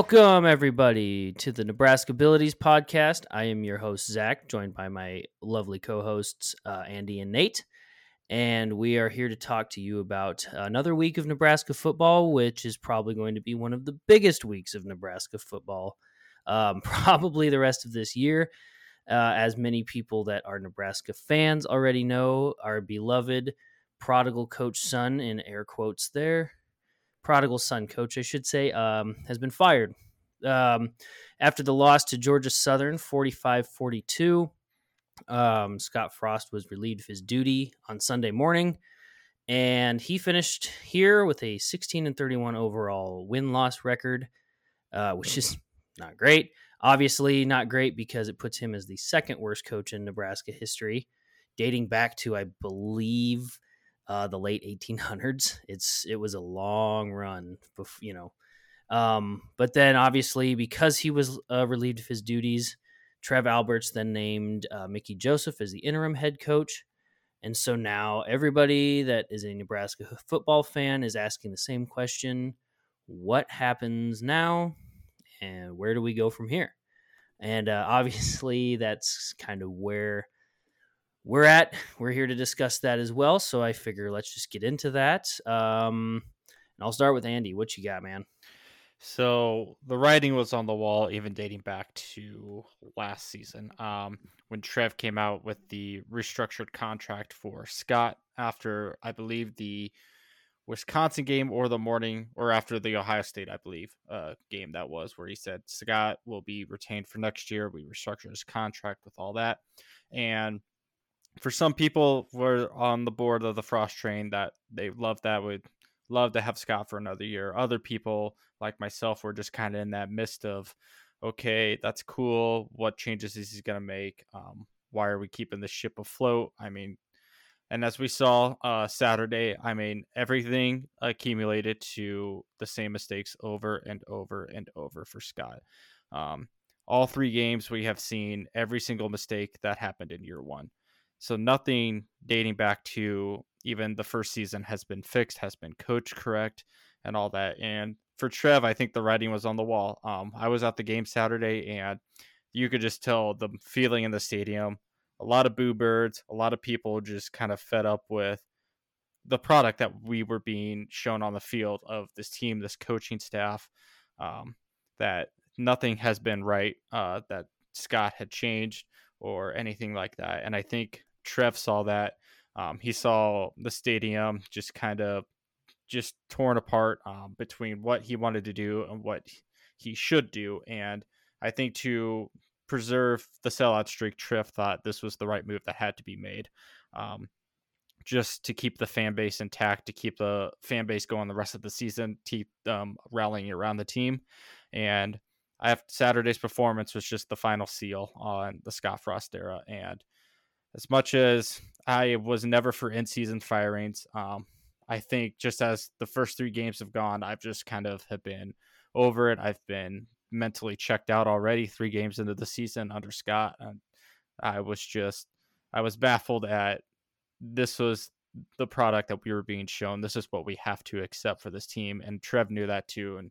Welcome, everybody, to the Nebraska Abilities Podcast. I am your host, Zach, joined by my lovely co hosts, uh, Andy and Nate. And we are here to talk to you about another week of Nebraska football, which is probably going to be one of the biggest weeks of Nebraska football, um, probably the rest of this year. Uh, as many people that are Nebraska fans already know, our beloved prodigal coach son, in air quotes there, prodigal son coach, I should say, um, has been fired. Um, after the loss to Georgia Southern 45 42, um, Scott Frost was relieved of his duty on Sunday morning. And he finished here with a 16 and 31 overall win loss record, uh, which is not great. Obviously, not great because it puts him as the second worst coach in Nebraska history, dating back to, I believe, uh, the late 1800s. It's it was a long run, you know. Um, but then obviously because he was uh, relieved of his duties, Trev Alberts then named uh, Mickey Joseph as the interim head coach. And so now everybody that is a Nebraska football fan is asking the same question what happens now and where do we go from here? And uh, obviously, that's kind of where we're at. We're here to discuss that as well. So I figure let's just get into that. Um, and I'll start with Andy. What you got, man? So the writing was on the wall, even dating back to last season, um, when Trev came out with the restructured contract for Scott after, I believe, the Wisconsin game or the morning or after the Ohio State, I believe, uh, game that was, where he said Scott will be retained for next year. We restructured his contract with all that, and for some people were on the board of the Frost train that they love that would love to have Scott for another year. Other people like myself were just kind of in that mist of, okay, that's cool. What changes is he going to make? Um, why are we keeping the ship afloat? I mean, and as we saw uh, Saturday, I mean, everything accumulated to the same mistakes over and over and over for Scott. Um, all three games, we have seen every single mistake that happened in year one. So nothing dating back to even the first season has been fixed, has been coached correct, and all that. And for Trev, I think the writing was on the wall. Um, I was at the game Saturday, and you could just tell the feeling in the stadium. A lot of boo birds, a lot of people just kind of fed up with the product that we were being shown on the field of this team, this coaching staff. Um, that nothing has been right. Uh, that Scott had changed or anything like that. And I think Trev saw that. Um, he saw the stadium just kind of just torn apart um, between what he wanted to do and what he should do. And I think to preserve the sellout streak, Trev thought this was the right move that had to be made. Um, just to keep the fan base intact, to keep the fan base going the rest of the season, keep um, rallying around the team. And I have Saturday's performance was just the final seal on the Scott Frost era. And as much as I was never for in season firings, um, I think just as the first three games have gone, I've just kind of have been over it. I've been mentally checked out already three games into the season under Scott. And I was just, I was baffled at this was the product that we were being shown. This is what we have to accept for this team. And Trev knew that too. And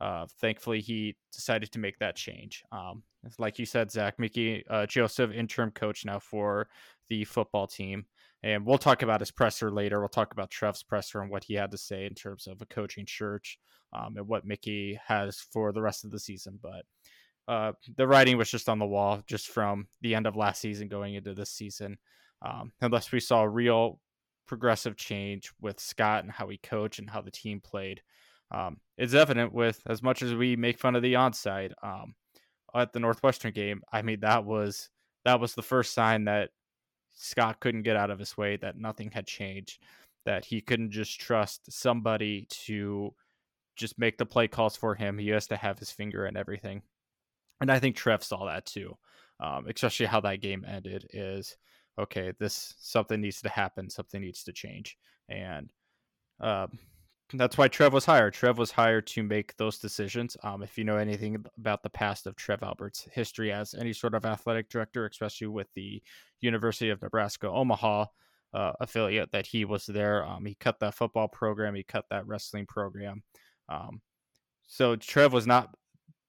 uh, thankfully, he decided to make that change. Um, like you said, Zach, Mickey uh, Joseph, interim coach now for the football team. And we'll talk about his presser later. We'll talk about Trev's presser and what he had to say in terms of a coaching search um, and what Mickey has for the rest of the season. But uh, the writing was just on the wall, just from the end of last season going into this season. Um, unless we saw real progressive change with Scott and how he coached and how the team played um, it's evident with as much as we make fun of the onside um, at the Northwestern game. I mean, that was that was the first sign that Scott couldn't get out of his way, that nothing had changed, that he couldn't just trust somebody to just make the play calls for him. He has to have his finger in everything. And I think Trev saw that too, um, especially how that game ended. Is okay, this something needs to happen, something needs to change, and uh, that's why Trev was hired. Trev was hired to make those decisions. Um, if you know anything about the past of Trev Alberts' history as any sort of athletic director, especially with the University of Nebraska Omaha uh, affiliate that he was there, um, he cut that football program, he cut that wrestling program. Um, so Trev was not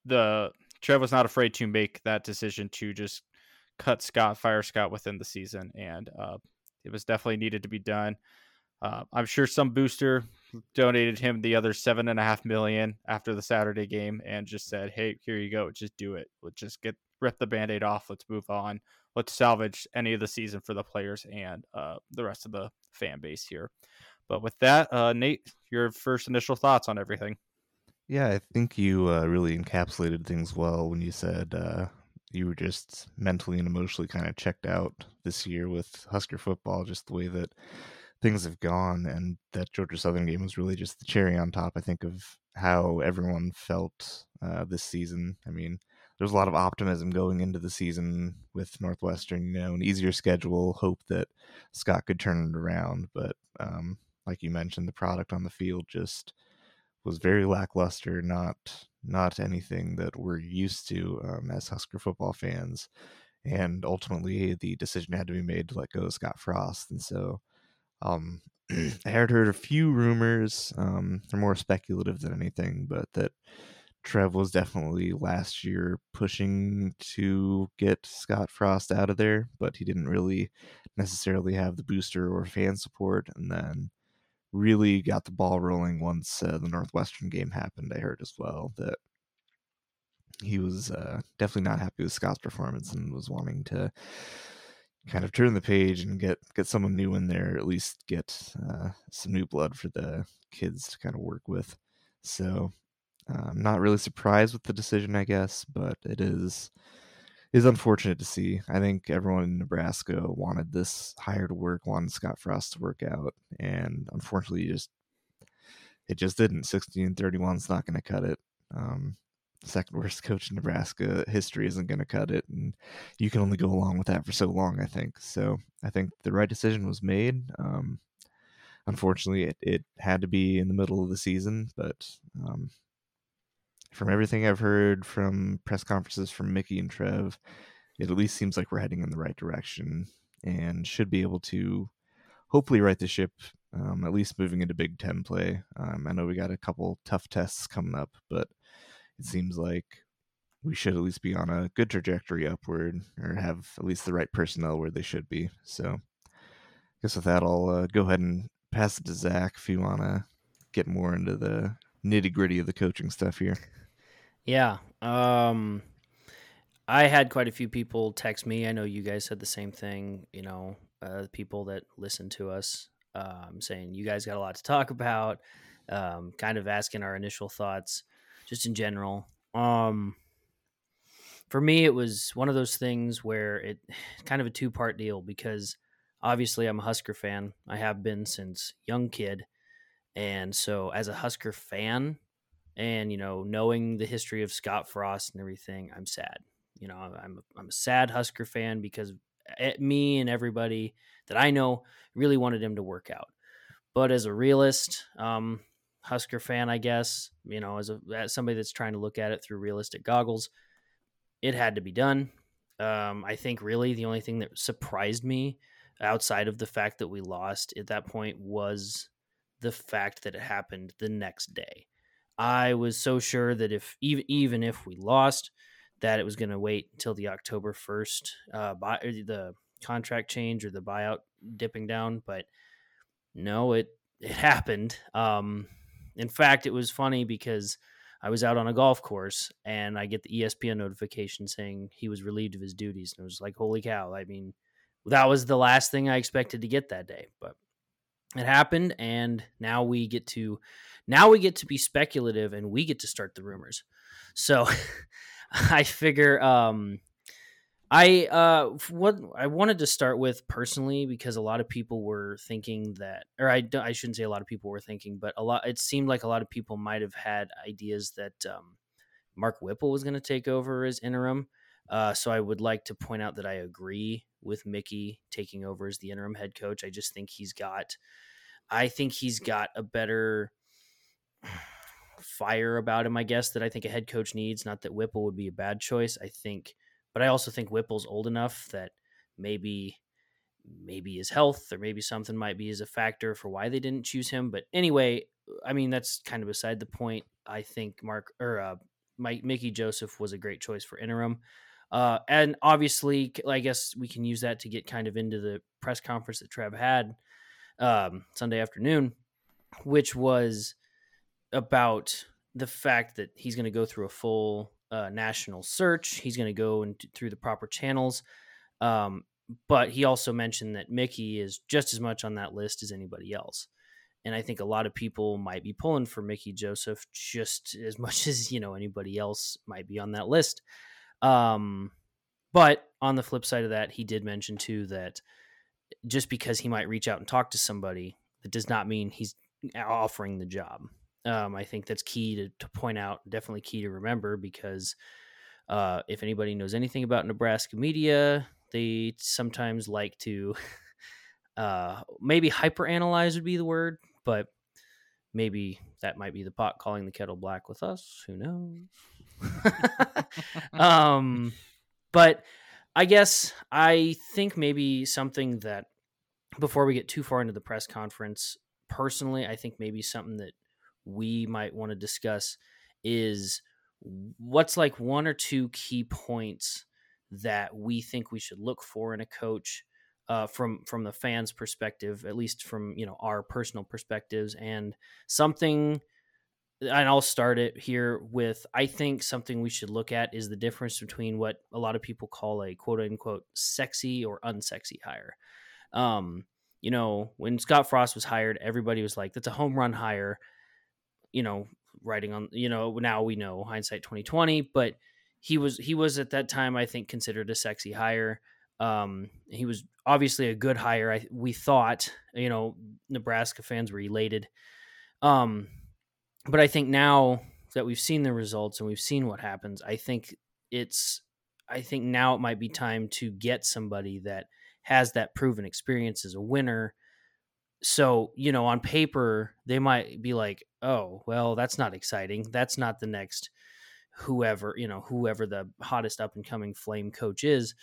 the Trev was not afraid to make that decision to just cut Scott, fire Scott within the season, and uh, it was definitely needed to be done. Uh, I'm sure some booster donated him the other seven and a half million after the Saturday game and just said, "Hey, here you go. Just do it. Let's just get rip the band-aid off. Let's move on. Let's salvage any of the season for the players and uh, the rest of the fan base here." But with that, uh, Nate, your first initial thoughts on everything? Yeah, I think you uh, really encapsulated things well when you said uh, you were just mentally and emotionally kind of checked out this year with Husker football, just the way that things have gone, and that Georgia Southern game was really just the cherry on top. I think of how everyone felt uh, this season. I mean, there's a lot of optimism going into the season with Northwestern. You know, an easier schedule, hope that Scott could turn it around, but um, like you mentioned, the product on the field just was very lackluster. Not not anything that we're used to um, as Husker football fans. And ultimately, the decision had to be made to let go of Scott Frost. And so um, I had heard a few rumors, um, they're more speculative than anything, but that Trev was definitely last year pushing to get Scott Frost out of there, but he didn't really necessarily have the booster or fan support. And then really got the ball rolling once uh, the Northwestern game happened. I heard as well that he was uh, definitely not happy with Scott's performance and was wanting to kind of turn the page and get get someone new in there, at least get uh, some new blood for the kids to kind of work with. So I'm um, not really surprised with the decision, I guess, but it is is unfortunate to see. I think everyone in Nebraska wanted this hire to work, wanted Scott Frost to work out, and unfortunately, just it just didn't. 16 31 is not going to cut it. Um, second worst coach in Nebraska history isn't going to cut it, and you can only go along with that for so long. I think so. I think the right decision was made. Um, unfortunately, it, it had to be in the middle of the season, but um, from everything I've heard from press conferences from Mickey and Trev, it at least seems like we're heading in the right direction and should be able to hopefully right the ship, um, at least moving into Big Ten play. Um, I know we got a couple tough tests coming up, but it seems like we should at least be on a good trajectory upward or have at least the right personnel where they should be. So I guess with that, I'll uh, go ahead and pass it to Zach if you want to get more into the nitty gritty of the coaching stuff here. Yeah. Um, I had quite a few people text me. I know you guys said the same thing, you know, uh, people that listen to us um, saying you guys got a lot to talk about, um, kind of asking our initial thoughts just in general. Um, for me, it was one of those things where it kind of a two part deal because obviously I'm a Husker fan. I have been since young kid. And so as a Husker fan and, you know, knowing the history of Scott Frost and everything, I'm sad. You know, I'm a, I'm a sad Husker fan because eh, me and everybody that I know really wanted him to work out. But as a realist, um, Husker fan, I guess, you know, as, a, as somebody that's trying to look at it through realistic goggles, it had to be done. Um, I think really the only thing that surprised me outside of the fact that we lost at that point was the fact that it happened the next day. I was so sure that if even even if we lost, that it was going to wait until the October first uh, buy the contract change or the buyout dipping down, but no, it it happened. Um, in fact, it was funny because I was out on a golf course and I get the ESPN notification saying he was relieved of his duties. And it was like, holy cow. I mean, that was the last thing I expected to get that day. But it happened and now we get to now we get to be speculative and we get to start the rumors. So I figure um I uh what I wanted to start with personally because a lot of people were thinking that or I I shouldn't say a lot of people were thinking but a lot it seemed like a lot of people might have had ideas that um, Mark Whipple was going to take over as interim. Uh, so I would like to point out that I agree with Mickey taking over as the interim head coach. I just think he's got I think he's got a better fire about him I guess that I think a head coach needs, not that Whipple would be a bad choice. I think but I also think Whipple's old enough that maybe maybe his health or maybe something might be as a factor for why they didn't choose him. But anyway, I mean that's kind of beside the point. I think Mark or uh, Mike Mickey Joseph was a great choice for interim. Uh, and obviously, I guess we can use that to get kind of into the press conference that Trev had um, Sunday afternoon, which was about the fact that he's going to go through a full uh, national search. He's going to go and through the proper channels. Um, but he also mentioned that Mickey is just as much on that list as anybody else. And I think a lot of people might be pulling for Mickey Joseph just as much as you know anybody else might be on that list. Um, but on the flip side of that, he did mention too that just because he might reach out and talk to somebody, that does not mean he's offering the job. Um, I think that's key to, to point out, definitely key to remember because uh, if anybody knows anything about Nebraska media, they sometimes like to uh, maybe hyperanalyze would be the word, but maybe that might be the pot calling the kettle black with us. Who knows? um, but I guess I think maybe something that before we get too far into the press conference, personally, I think maybe something that we might want to discuss is what's like one or two key points that we think we should look for in a coach uh, from from the fans perspective at least from you know our personal perspectives and something and I'll start it here with I think something we should look at is the difference between what a lot of people call a quote unquote sexy or unsexy hire. Um, you know, when Scott Frost was hired, everybody was like, that's a home run hire you know, writing on, you know, now we know hindsight 2020, but he was, he was at that time, I think, considered a sexy hire. Um, he was obviously a good hire. I, we thought, you know, Nebraska fans were elated. Um, but I think now that we've seen the results and we've seen what happens, I think it's, I think now it might be time to get somebody that has that proven experience as a winner so you know on paper they might be like oh well that's not exciting. That's not the next whoever you know whoever the hottest up and coming flame coach is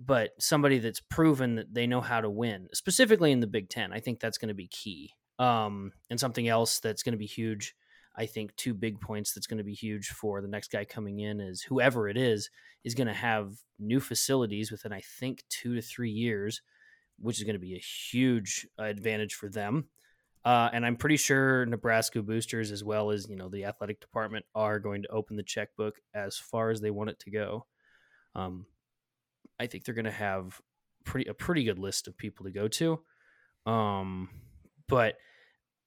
but somebody that's proven that they know how to win specifically in the big 10 i think that's going to be key um, and something else that's going to be huge i think two big points that's going to be huge for the next guy coming in is whoever it is is going to have new facilities within i think two to three years which is going to be a huge advantage for them. Uh, and I'm pretty sure Nebraska boosters, as well as you know the athletic department, are going to open the checkbook as far as they want it to go. Um, I think they're going to have pretty a pretty good list of people to go to. Um, but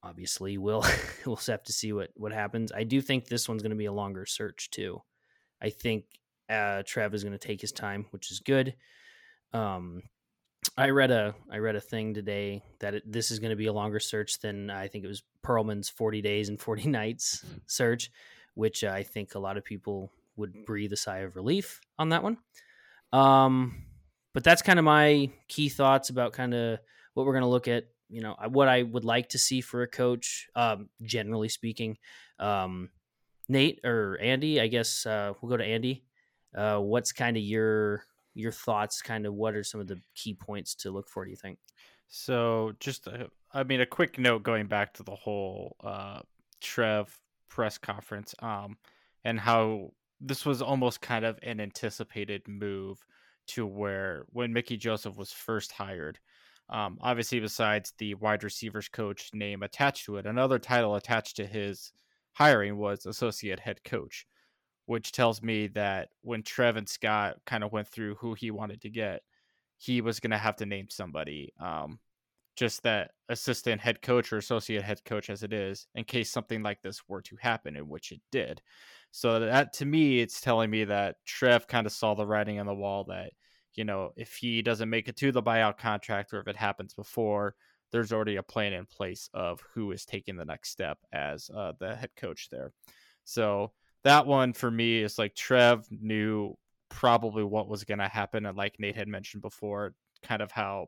obviously, we'll we'll have to see what what happens. I do think this one's going to be a longer search too. I think uh, Trev is going to take his time, which is good. Um, I read a I read a thing today that it, this is going to be a longer search than I think it was Perlman's 40 days and 40 nights mm-hmm. search, which I think a lot of people would breathe a sigh of relief on that one. Um, but that's kind of my key thoughts about kind of what we're going to look at. You know, what I would like to see for a coach, um, generally speaking. Um, Nate or Andy, I guess uh, we'll go to Andy. Uh, what's kind of your your thoughts kind of what are some of the key points to look for do you think? So just I mean a quick note going back to the whole uh trev press conference um and how this was almost kind of an anticipated move to where when mickey joseph was first hired um, obviously besides the wide receivers coach name attached to it another title attached to his hiring was associate head coach which tells me that when Trev and Scott kind of went through who he wanted to get, he was going to have to name somebody. Um, just that assistant head coach or associate head coach as it is, in case something like this were to happen, in which it did. So that to me, it's telling me that Trev kind of saw the writing on the wall that, you know, if he doesn't make it to the buyout contract or if it happens before, there's already a plan in place of who is taking the next step as uh, the head coach there. So that one for me is like Trev knew probably what was going to happen. And like Nate had mentioned before, kind of how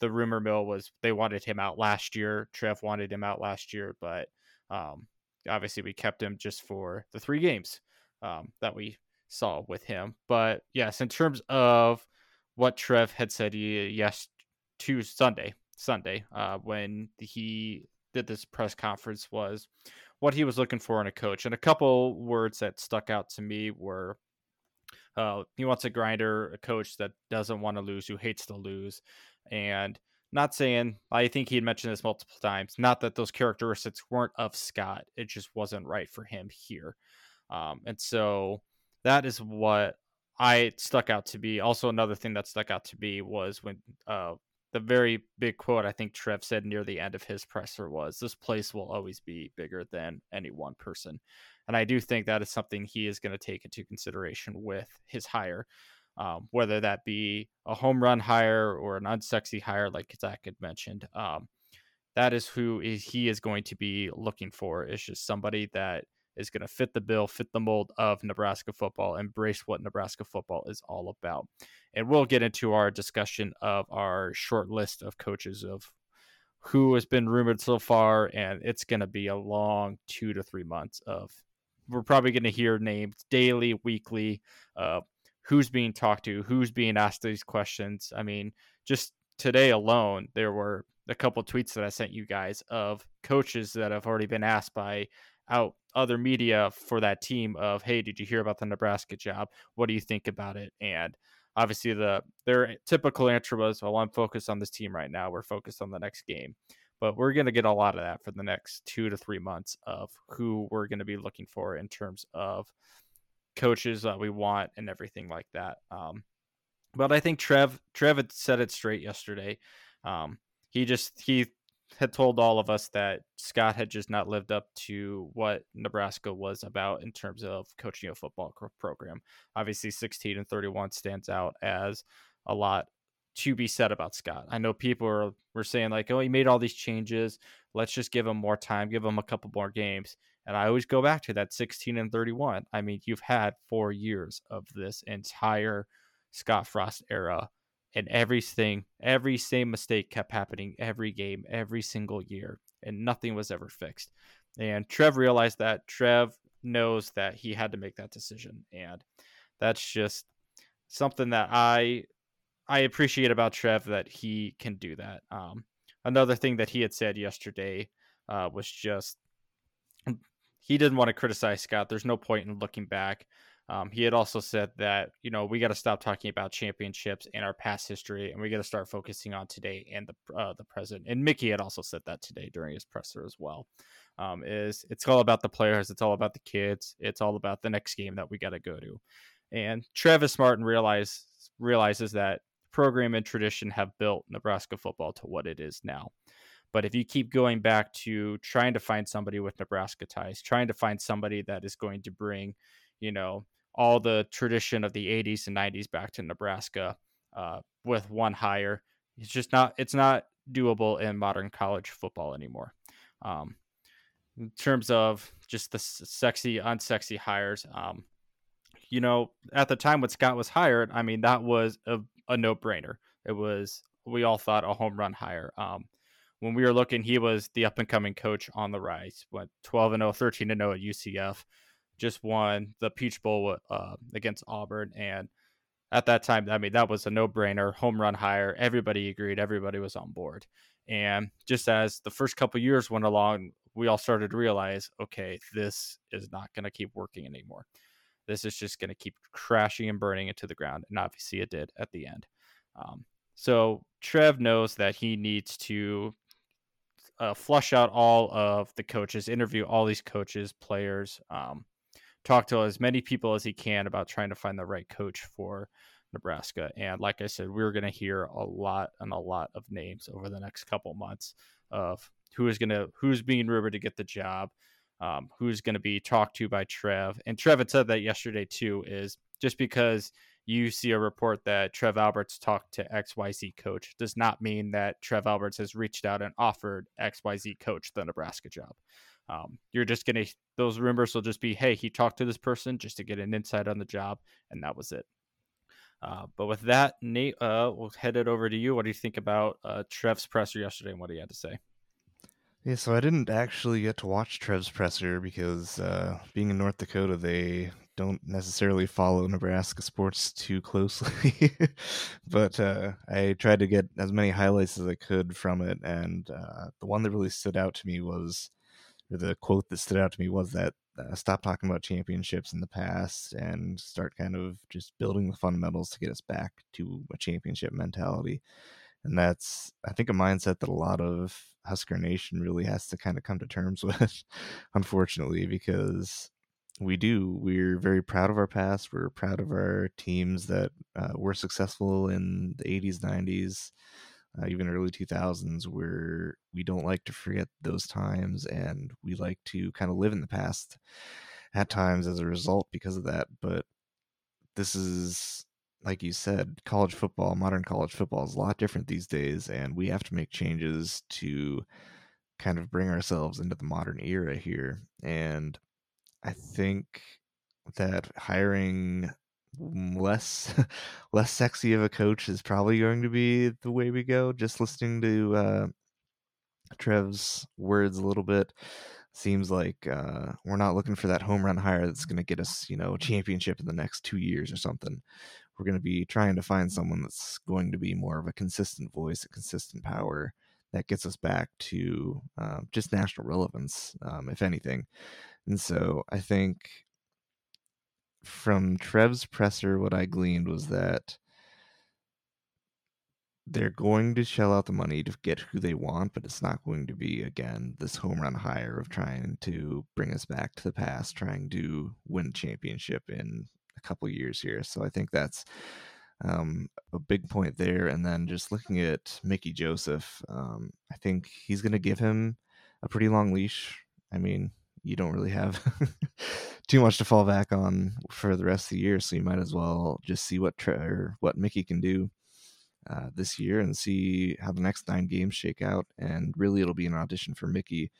the rumor mill was they wanted him out last year. Trev wanted him out last year, but um, obviously we kept him just for the three games um, that we saw with him. But yes, in terms of what Trev had said yes to Sunday, Sunday uh, when he did this press conference was what he was looking for in a coach. And a couple words that stuck out to me were uh, he wants a grinder, a coach that doesn't want to lose, who hates to lose. And not saying, I think he had mentioned this multiple times, not that those characteristics weren't of Scott, it just wasn't right for him here. Um, and so that is what I stuck out to be. Also, another thing that stuck out to me was when uh, the very big quote I think Trev said near the end of his presser was, "This place will always be bigger than any one person," and I do think that is something he is going to take into consideration with his hire, um, whether that be a home run hire or an unsexy hire, like Zach had mentioned. Um, that is who he is going to be looking for. It's just somebody that is going to fit the bill, fit the mold of Nebraska football, embrace what Nebraska football is all about. And we'll get into our discussion of our short list of coaches of who has been rumored so far. And it's going to be a long two to three months of, we're probably going to hear names daily, weekly, uh, who's being talked to, who's being asked these questions. I mean, just today alone, there were a couple tweets that I sent you guys of coaches that have already been asked by out other media for that team of hey did you hear about the nebraska job? What do you think about it? And obviously the their typical answer was well i'm focused on this team right now. We're focused on the next game. But we're going to get a lot of that for the next two to three months of who we're going to be looking for in terms of coaches that we want and everything like that um, but i think trev trev had said it straight yesterday um, he just he had told all of us that Scott had just not lived up to what Nebraska was about in terms of coaching a football program. Obviously, 16 and 31 stands out as a lot to be said about Scott. I know people are were saying like, "Oh, he made all these changes. Let's just give him more time, give him a couple more games." And I always go back to that 16 and 31. I mean, you've had 4 years of this entire Scott Frost era and everything, every same mistake kept happening every game, every single year, and nothing was ever fixed. And Trev realized that. Trev knows that he had to make that decision, and that's just something that I I appreciate about Trev that he can do that. Um, another thing that he had said yesterday uh, was just he didn't want to criticize Scott. There's no point in looking back. Um, he had also said that you know we got to stop talking about championships and our past history, and we got to start focusing on today and the uh, the present. And Mickey had also said that today during his presser as well. Um, is it's all about the players, it's all about the kids, it's all about the next game that we got to go to. And Travis Martin realize realizes that program and tradition have built Nebraska football to what it is now. But if you keep going back to trying to find somebody with Nebraska ties, trying to find somebody that is going to bring you know, all the tradition of the 80s and 90s back to Nebraska uh, with one hire. It's just not it's not doable in modern college football anymore. Um, in terms of just the sexy, unsexy hires, um, you know, at the time when Scott was hired, I mean, that was a, a no brainer. It was, we all thought a home run hire. Um, when we were looking, he was the up and coming coach on the rise, went 12 and 0, 13 and 0 at UCF just won the Peach Bowl uh, against Auburn, and at that time, I mean, that was a no-brainer, home run hire. Everybody agreed, everybody was on board. And just as the first couple years went along, we all started to realize, okay, this is not going to keep working anymore. This is just going to keep crashing and burning into the ground, and obviously it did at the end. Um, so Trev knows that he needs to uh, flush out all of the coaches, interview all these coaches, players, um, talk to as many people as he can about trying to find the right coach for Nebraska. And like I said, we're going to hear a lot and a lot of names over the next couple months of who is going to who's being rumored to get the job, um, who's going to be talked to by Trev. And Trev had said that yesterday too. Is just because you see a report that Trev Alberts talked to XYZ coach does not mean that Trev Alberts has reached out and offered XYZ coach the Nebraska job. Um, you're just gonna those rumors will just be, hey, he talked to this person just to get an insight on the job, and that was it. Uh, but with that, Nate, uh, we'll head it over to you. What do you think about uh, Trev's presser yesterday and what he had to say? Yeah, so I didn't actually get to watch Trev's presser because uh, being in North Dakota, they don't necessarily follow Nebraska sports too closely. but uh, I tried to get as many highlights as I could from it, and uh, the one that really stood out to me was the quote that stood out to me was that uh, stop talking about championships in the past and start kind of just building the fundamentals to get us back to a championship mentality. And that's, I think, a mindset that a lot of Husker Nation really has to kind of come to terms with, unfortunately, because we do. We're very proud of our past. We're proud of our teams that uh, were successful in the 80s, 90s, uh, even early 2000s, where we don't like to forget those times and we like to kind of live in the past at times as a result because of that. But this is like you said, college football, modern college football is a lot different these days, and we have to make changes to kind of bring ourselves into the modern era here. And I think that hiring less less sexy of a coach is probably going to be the way we go. Just listening to uh, Trev's words a little bit seems like uh, we're not looking for that home run hire that's going to get us, you know, a championship in the next two years or something we're going to be trying to find someone that's going to be more of a consistent voice, a consistent power that gets us back to uh, just national relevance, um, if anything. And so I think from Trev's presser, what I gleaned was that they're going to shell out the money to get who they want, but it's not going to be again this home run hire of trying to bring us back to the past, trying to win a championship in a couple years here. So I think that's um, a big point there. And then just looking at Mickey Joseph, um, I think he's going to give him a pretty long leash. I mean, you don't really have too much to fall back on for the rest of the year, so you might as well just see what or what Mickey can do uh, this year and see how the next nine games shake out. And really, it'll be an audition for Mickey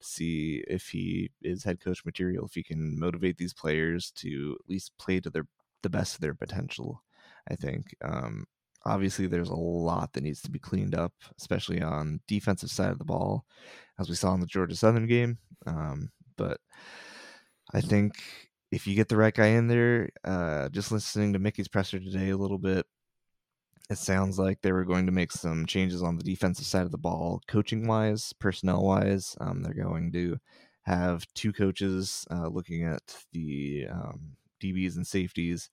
to see if he is head coach material, if he can motivate these players to at least play to their the best of their potential. I think. Um, obviously, there's a lot that needs to be cleaned up, especially on defensive side of the ball, as we saw in the Georgia Southern game. Um, but I think if you get the right guy in there, uh, just listening to Mickey's presser today a little bit, it sounds like they were going to make some changes on the defensive side of the ball, coaching wise, personnel wise. Um, they're going to have two coaches uh, looking at the um, DBs and safeties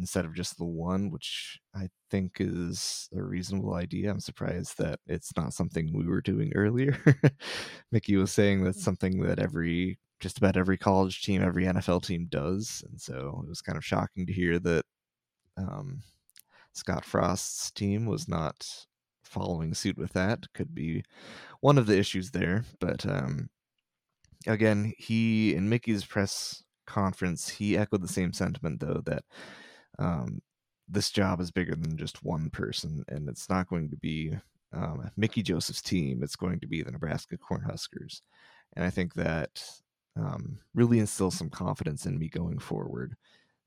instead of just the one, which I think is a reasonable idea. I'm surprised that it's not something we were doing earlier. Mickey was saying that's something that every just about every college team, every NFL team does, and so it was kind of shocking to hear that um, Scott Frost's team was not following suit with that. Could be one of the issues there. But um, again, he in Mickey's press conference, he echoed the same sentiment though that um, this job is bigger than just one person, and it's not going to be um, Mickey Joseph's team. It's going to be the Nebraska Cornhuskers, and I think that um, really instills some confidence in me going forward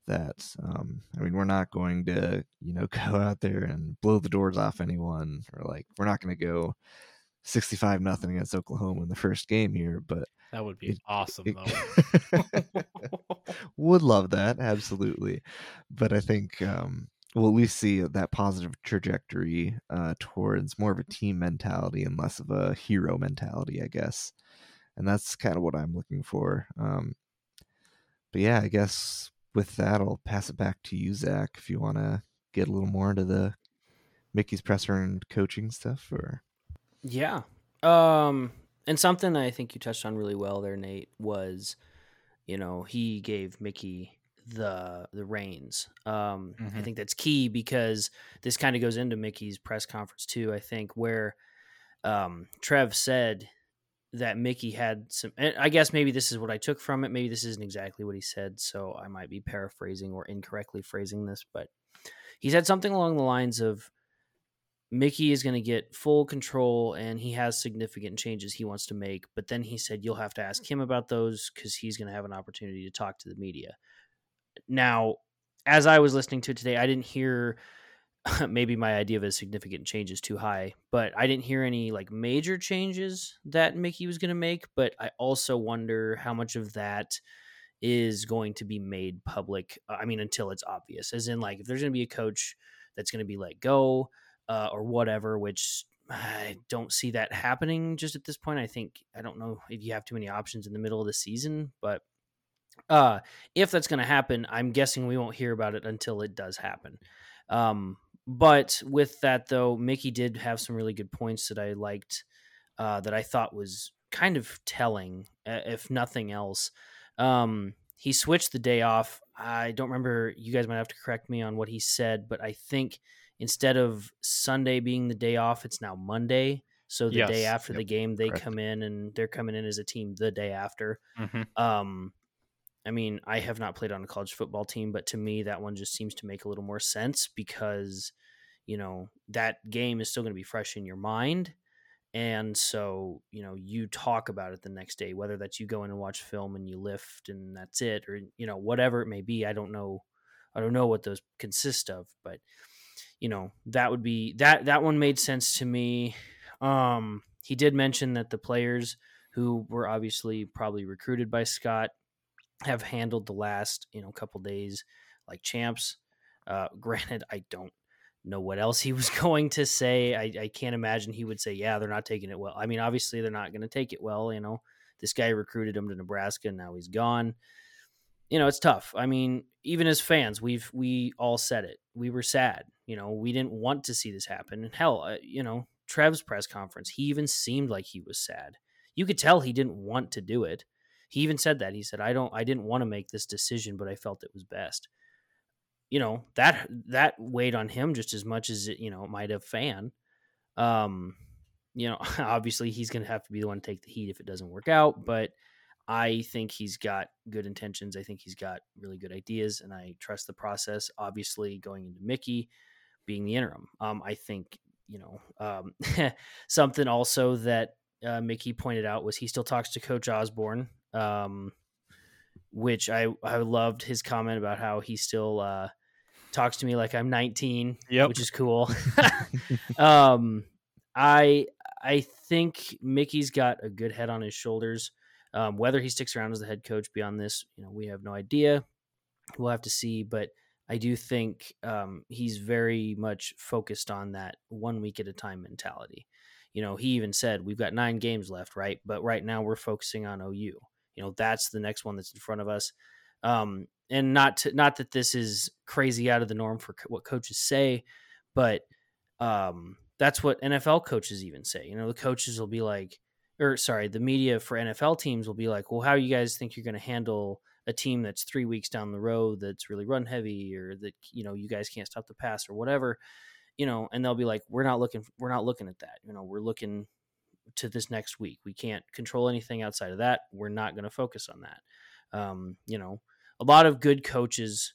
that um, I mean we're not going to you know go out there and blow the doors off anyone or like we're not going to go 65 nothing against Oklahoma in the first game here but that would be it, awesome it, though would love that absolutely. But I think um, we'll at least see that positive trajectory uh, towards more of a team mentality and less of a hero mentality I guess. And that's kind of what I'm looking for um, but yeah I guess with that, I'll pass it back to you, Zach, if you want to get a little more into the Mickey's presser and coaching stuff, or? Yeah, um, and something I think you touched on really well there, Nate, was you know he gave Mickey the the reins. Um, mm-hmm. I think that's key because this kind of goes into Mickey's press conference too. I think where um, Trev said that Mickey had some. I guess maybe this is what I took from it. Maybe this isn't exactly what he said, so I might be paraphrasing or incorrectly phrasing this. But he said something along the lines of Mickey is going to get full control and he has significant changes he wants to make. But then he said you'll have to ask him about those because he's going to have an opportunity to talk to the media. Now, as I was listening to it today, I didn't hear maybe my idea of a significant change is too high, but I didn't hear any like major changes that Mickey was going to make. But I also wonder how much of that is going to be made public. Uh, I mean, until it's obvious, as in like if there's going to be a coach that's going to be let go uh, or whatever, which I don't see that happening just at this point. I think I don't know if you have too many options in the middle of the season, but uh, if that's going to happen, I'm guessing we won't hear about it until it does happen. Um, but with that though, Mickey did have some really good points that I liked, uh, that I thought was kind of telling, if nothing else. Um, he switched the day off. I don't remember. You guys might have to correct me on what he said, but I think instead of Sunday being the day off, it's now Monday. So the Yes. day after Yep, the game, they correct. come in and they're coming in as a team the day after. Mhm. Um, I mean, I have not played on a college football team, but to me, that one just seems to make a little more sense because, you know, that game is still going to be fresh in your mind. And so, you know, you talk about it the next day, whether that's you go in and watch film and you lift and that's it, or, you know, whatever it may be. I don't know. I don't know what those consist of, but, you know, that would be that, that one made sense to me. Um, he did mention that the players who were obviously probably recruited by Scott have handled the last you know couple days like champs. Uh, granted, I don't know what else he was going to say. I, I can't imagine he would say, "Yeah, they're not taking it well." I mean, obviously they're not going to take it well. You know, this guy recruited him to Nebraska, and now he's gone. You know, it's tough. I mean, even as fans, we've we all said it. We were sad. You know, we didn't want to see this happen. And hell, uh, you know, Trev's press conference, he even seemed like he was sad. You could tell he didn't want to do it. He even said that. He said, "I don't I didn't want to make this decision, but I felt it was best." You know, that that weighed on him just as much as it, you know, might have fan. Um, you know, obviously he's going to have to be the one to take the heat if it doesn't work out, but I think he's got good intentions. I think he's got really good ideas and I trust the process. Obviously, going into Mickey being the interim. Um, I think, you know, um, something also that uh, Mickey pointed out was he still talks to Coach Osborne, um, which I I loved his comment about how he still uh, talks to me like I'm 19, Yep. which is cool. um, I I think Mickey's got a good head on his shoulders. Um, whether he sticks around as the head coach beyond this, you know, we have no idea. We'll have to see, but I do think um, he's very much focused on that one week at a time mentality. You know, he even said we've got nine games left, right? But right now we're focusing on OU. You know, that's the next one that's in front of us. Um, and not to, not that this is crazy out of the norm for co- what coaches say, but um, that's what NFL coaches even say. You know, the coaches will be like, or sorry, the media for NFL teams will be like, well, how you guys think you're going to handle a team that's three weeks down the road that's really run heavy or that you know you guys can't stop the pass or whatever you know and they'll be like we're not looking we're not looking at that you know we're looking to this next week. We can't control anything outside of that. We're not going to focus on that. Um, you know a lot of good coaches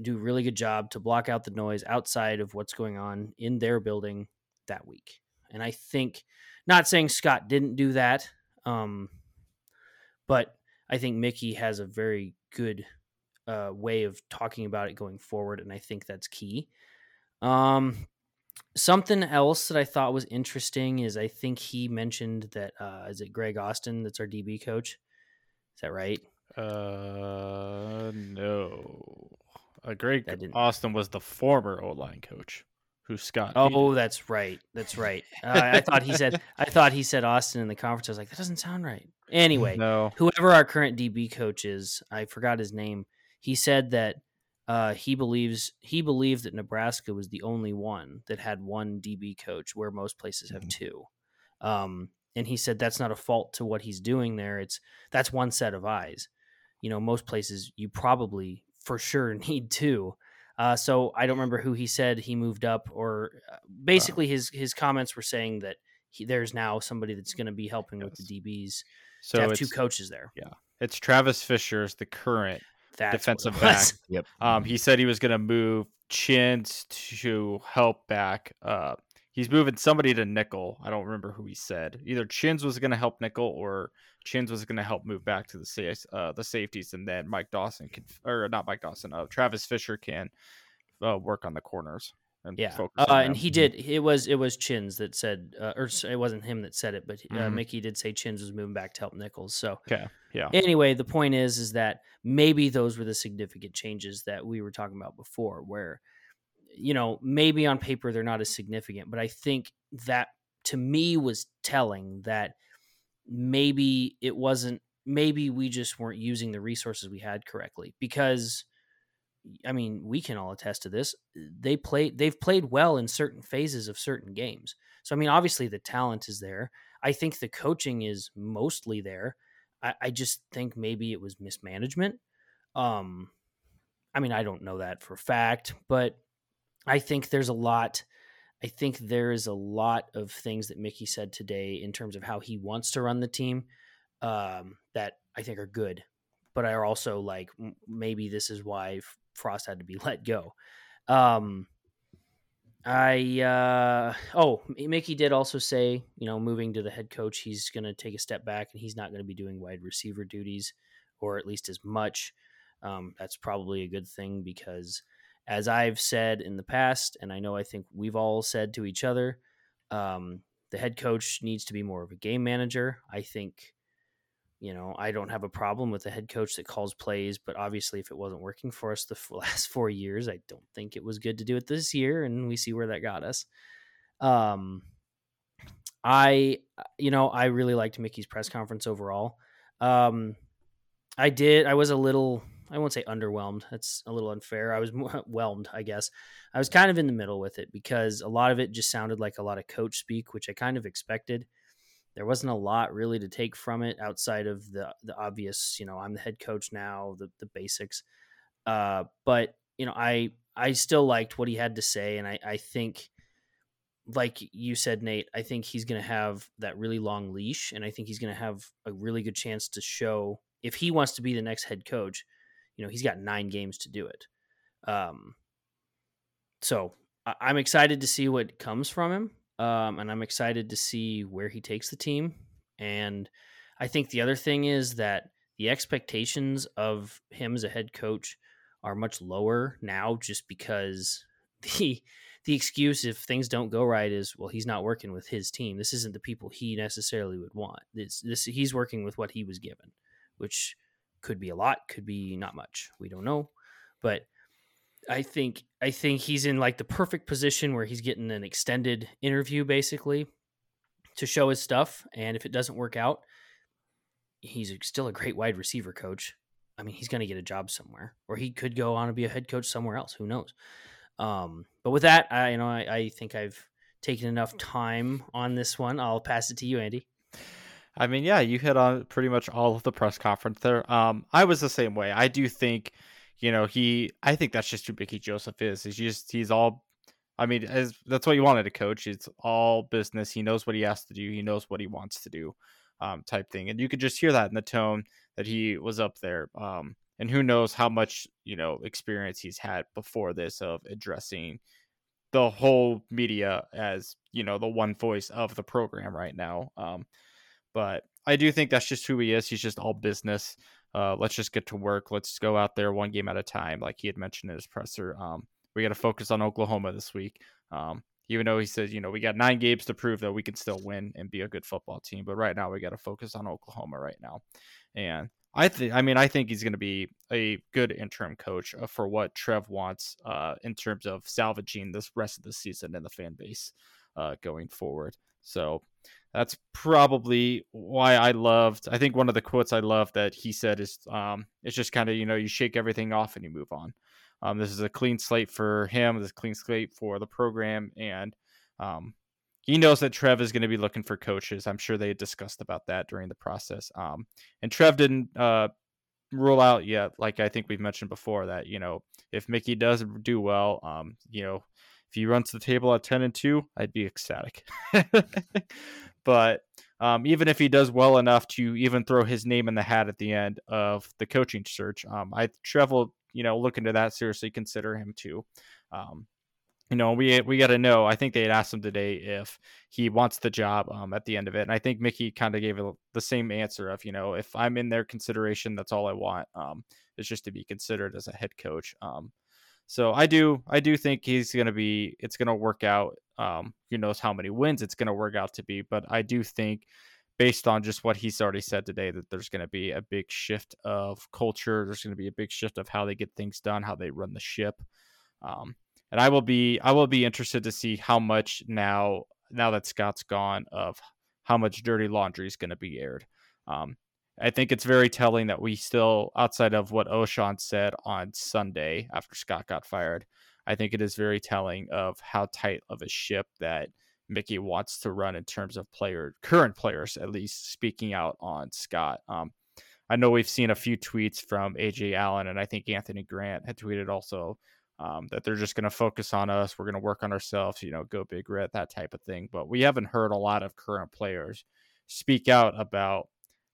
do a really good job to block out the noise outside of what's going on in their building that week and i think not saying scott didn't do that um, but I think Mickey has a very good uh, way of talking about it going forward, and I think that's key. Um, something else that I thought was interesting is I think he mentioned that uh, is it Greg Austin that's our DB coach? Is that right? Uh, no. Uh, Greg Austin was the former O line coach, who Scott. Oh, hated. that's right. That's right. Uh, I thought he said I thought he said Austin in the conference. I was like, that doesn't sound right. Anyway, no. whoever our current DB coach is, I forgot his name. He said that uh, he believes he believed that Nebraska was the only one that had one DB coach, where most places have Mhm. two. Um, and he said that's not a fault to what he's doing there. It's that's one set of eyes. You know, most places you probably for sure need two. Uh, so I don't remember who he said he moved up, or uh, basically his his comments were saying that he, there's now somebody that's going to be helping with the DBs So to have two coaches there. Yeah, it's Travis Fisher is the current That's defensive back. Yep. Um, he said he was going to move Chins to help back. Uh, he's moving somebody to nickel. I don't remember who he said. Either Chins was going to help nickel or Chins was going to help move back to the uh, the safeties, and then Mike Dawson can, or not Mike Dawson, uh, Travis Fisher can uh, work on the corners. And Yeah, uh, and he did. It was it was Chins that said, uh, or it wasn't him that said it, but uh, Mhm. Mickey did say Chins was moving back to help Nichols. So Okay, yeah, anyway, the point is, is that maybe those were the significant changes that we were talking about before, where you know maybe on paper they're not as significant, but I think that to me was telling that maybe it wasn't maybe we just weren't using the resources we had correctly because I mean, we can all attest to this. They play they've played well in certain phases of certain games. So I mean, obviously the talent is there. I think the coaching is mostly there. I, I just think maybe it was mismanagement. Um I mean, I don't know that for fact, but I think there's a lot I think there is a lot of things that Mickey said today in terms of how he wants to run the team um, that I think are good, but are also like maybe this is why Frost had to be let go. Um, I uh, oh Mickey did also say you know moving to the head coach he's going to take a step back and he's not going to be doing wide receiver duties or at least as much. Um, that's probably a good thing because as I've said in the past, and I know I think we've all said to each other, um, the head coach needs to be more of a game manager. I think you know, I don't have a problem with a head coach that calls plays, but obviously, if it wasn't working for us the last four years, I don't think it was good to do it this year, and we see where that got us. Um, I, uh, you know, I really liked Mickey's press conference overall. Um, I did. I was a little. I won't say underwhelmed. That's a little unfair. I was whelmed, I guess. I was kind of in the middle with it because a lot of it just sounded like a lot of coach speak, which I kind of expected there wasn't a lot really to take from it outside of the the obvious you know i'm the head coach now the the basics uh, but you know i i still liked what he had to say and i i think like you said nate i think he's going to have that really long leash and i think he's going to have a really good chance to show if he wants to be the next head coach you know he's got nine games to do it um so i'm excited to see what comes from him um, and I'm excited to see where he takes the team. And I think the other thing is that the expectations of him as a head coach are much lower now, just because the the excuse if things don't go right is well he's not working with his team. This isn't the people he necessarily would want. This this he's working with what he was given, which could be a lot, could be not much. We don't know, but I think I think he's in like the perfect position where he's getting an extended interview basically to show his stuff and if it doesn't work out he's still a great wide receiver coach. I mean, he's going to get a job somewhere or he could go on to be a head coach somewhere else, who knows. Um, but with that, I you know I, I think I've taken enough time on this one. I'll pass it to you, Andy. I mean, yeah, you hit on pretty much all of the press conference there. Um, I was the same way. I do think you know, he I think that's just who Mickey Joseph is. He's just he's all I mean, as that's what you wanted to coach. It's all business. He knows what he has to do. He knows what he wants to do, um, type thing. And you could just hear that in the tone that he was up there. Um, and who knows how much you know experience he's had before this of addressing the whole media as you know the one voice of the program right now. Um, but I do think that's just who he is. He's just all business uh, let's just get to work. Let's go out there one game at a time, like he had mentioned in his presser. Um, we got to focus on Oklahoma this week. Um, even though he says, you know, we got nine games to prove that we can still win and be a good football team, but right now we got to focus on Oklahoma right now. And I think, I mean, I think he's going to be a good interim coach uh, for what Trev wants uh, in terms of salvaging this rest of the season and the fan base uh, going forward. So that's probably why I loved. I think one of the quotes I love that he said is, um, "It's just kind of you know you shake everything off and you move on." Um, this is a clean slate for him. This clean slate for the program, and um, he knows that Trev is going to be looking for coaches. I'm sure they discussed about that during the process. Um, and Trev didn't uh, rule out yet, like I think we've mentioned before, that you know if Mickey does do well, um, you know if he runs the table at 10 and 2, I'd be ecstatic. but um, even if he does well enough to even throw his name in the hat at the end of the coaching search, um, I travel, you know, look into that seriously, consider him too. Um, you know, we we got to know. I think they had asked him today if he wants the job um, at the end of it, and I think Mickey kind of gave the same answer of, you know, if I'm in their consideration, that's all I want. Um, is just to be considered as a head coach. Um, so I do I do think he's going to be it's going to work out. Um, who knows how many wins it's going to work out to be, but I do think based on just what he's already said today that there's going to be a big shift of culture. There's going to be a big shift of how they get things done, how they run the ship. Um, and I will be I will be interested to see how much now now that Scott's gone of how much dirty laundry is going to be aired. Um, I think it's very telling that we still, outside of what Ochaun said on Sunday after Scott got fired, I think it is very telling of how tight of a ship that Mickey wants to run in terms of player current players, at least speaking out on Scott. Um, I know we've seen a few tweets from Ajay Allen, and I think Anthony Grant had tweeted also um, that they're just going to focus on us. We're going to work on ourselves, you know, go big red, that type of thing. But we haven't heard a lot of current players speak out about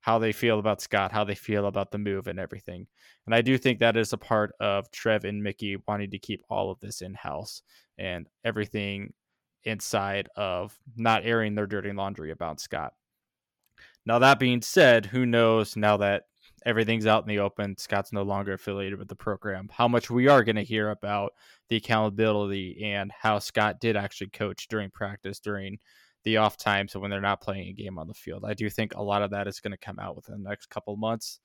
how they feel about Scott, how they feel about the move and everything. And I do think that is a part of Trev and Mickey wanting to keep all of this in house and everything inside of not airing their dirty laundry about Scott. Now, that being said, who knows now that everything's out in the open, Scott's no longer affiliated with the program, how much we are going to hear about the accountability and how Scott did actually coach during practice, during the off times so when they're not playing a game on the field. I do think a lot of that is going to come out within the next couple months.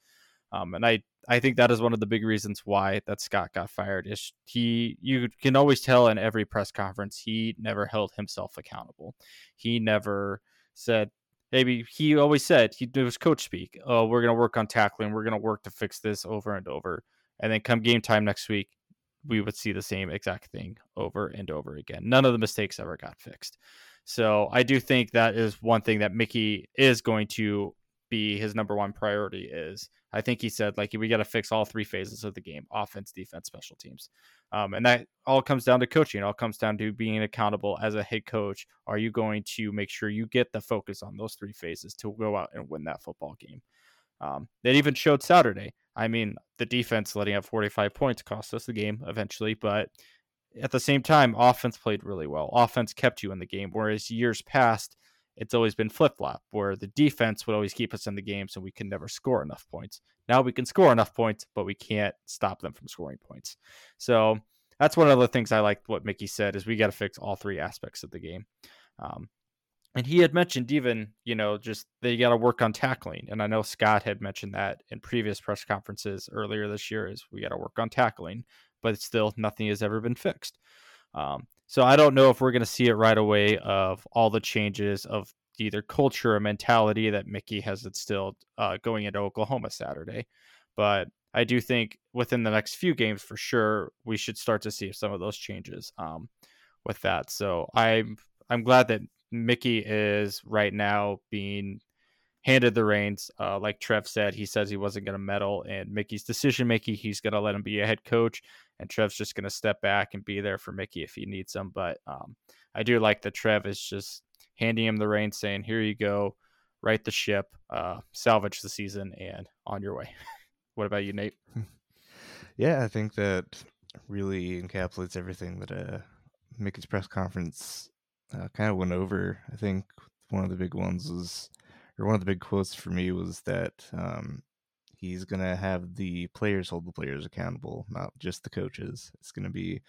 Um, and I, I think that is one of the big reasons why that Scott got fired is he you can always tell in every press conference he never held himself accountable. He never said maybe he always said he it was coach speak. Oh, we're gonna work on tackling, we're gonna work to fix this over and over. And then come game time next week, we would see the same exact thing over and over again. None of the mistakes ever got fixed. So I do think that is one thing that Mickey is going to be his number one priority is I think he said like we got to fix all three phases of the game offense defense special teams. Um, and that all comes down to coaching. It all comes down to being accountable as a head coach. Are you going to make sure you get the focus on those three phases to go out and win that football game? Um, it even showed Saturday. I mean the defense letting up 45 points cost us the game eventually but at the same time, offense played really well. Offense kept you in the game, whereas years past, it's always been flip flop, where the defense would always keep us in the game so we can never score enough points. Now we can score enough points, but we can't stop them from scoring points. So that's one of the things I like what Mickey said is we got to fix all three aspects of the game. Um, and he had mentioned even, you know, just they got to work on tackling. And I know Scott had mentioned that in previous press conferences earlier this year is we got to work on tackling but still nothing has ever been fixed. Um, so I don't know if we're going to see it right away of all the changes of either culture or mentality that Mickey has instilled uh, going into Oklahoma Saturday. But I do think within the next few games, for sure, we should start to see some of those changes um, with that. So I'm I'm glad that Mickey is right now being handed the reins. Uh, like Trev said, he says he wasn't going to meddle in Mickey's decision making. He's going to let him be a head coach, and Trev's just going to step back and be there for Mickey if he needs him. But um, I do like that Trev is just handing him the reins, saying, "Here you go, right the ship, uh, salvage the season, and on your way." what about you, Nate? Yeah, I think that really encapsulates everything that uh, Mickey's press conference uh, kind of went over. I think one of the big ones was or one of the big quotes for me was that um, he's going to have the players hold the players accountable, not just the coaches. It's going to be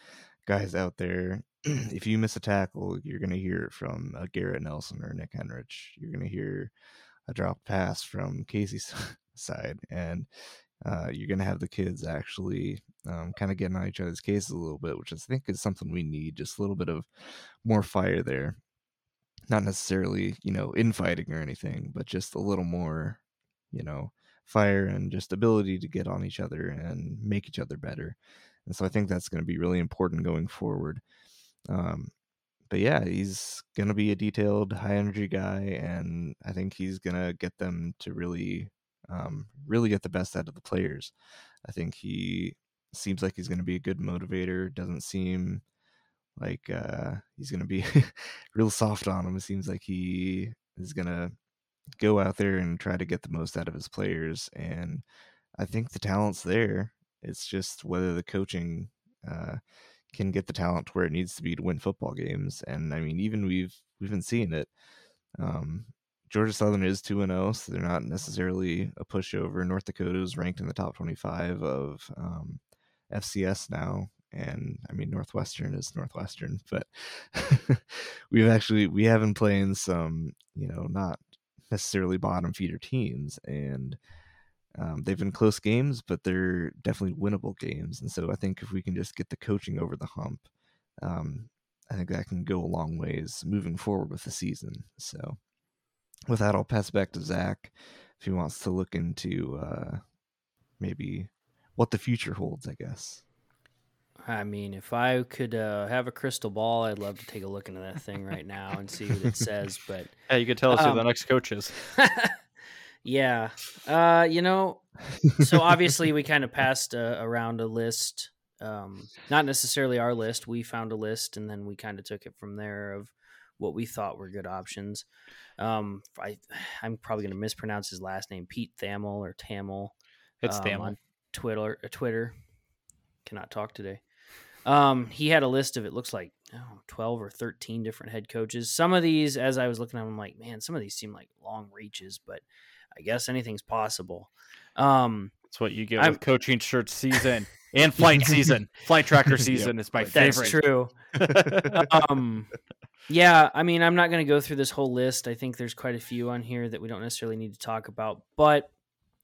guys out there. if you miss a tackle, you're going to hear it from a Garrett Nelson or Nick Henrich. You're going to hear a drop pass from Casey's side, and uh, you're going to have the kids actually um, kind of getting on each other's cases a little bit, which I think is something we need. Just a little bit of more fire there not necessarily you know infighting or anything but just a little more you know fire and just ability to get on each other and make each other better. And so i think that's going to be really important going forward. Um, but yeah he's going to be a detailed high energy guy and i think he's going to get them to really um, really get the best out of the players. I think he seems like he's going to be a good motivator doesn't seem like uh, he's gonna be real soft on him. It seems like he is gonna go out there and try to get the most out of his players, and I think the talent's there. It's just whether the coaching uh, can get the talent where it needs to be to win football games. And I mean, even we've we've been seeing it. Um, Georgia Southern is two and zero, oh, so they're not necessarily a pushover. North Dakota is ranked in the top twenty five of um, FCS now, and I mean Northwestern is Northwestern, but we've actually we have been playing some, you know, not necessarily bottom feeder teams, and um, they've been close games, but they're definitely winnable games. And so I think if we can just get the coaching over the hump, um, I think that can go a long ways moving forward with the season. So, with that, I'll pass back to Zach if he wants to look into uh, maybe what the future holds. I guess. I mean, if I could uh, have a crystal ball, I'd love to take a look into that thing right now and see what it says. But yeah, you could tell us um, who the next coach is. yeah, uh, you know, so obviously we kind of passed uh, around a list. Um, not necessarily our list. We found a list, and then we kind of took it from there of what we thought were good options. Um, I, I'm probably going to mispronounce his last name, Pete Thamel or Tamil. It's um, Thamel. on Twitter. Uh, Twitter cannot talk today. Um, he had a list of it looks like oh, 12 or 13 different head coaches. Some of these, as I was looking at them, I'm like, man, some of these seem like long reaches, but I guess anything's possible. Um, That's what you get I'm- with coaching shirt season and flight season. Flight tracker season is my that's favorite. true. um, yeah, I mean, I'm not going to go through this whole list. I think there's quite a few on here that we don't necessarily need to talk about, but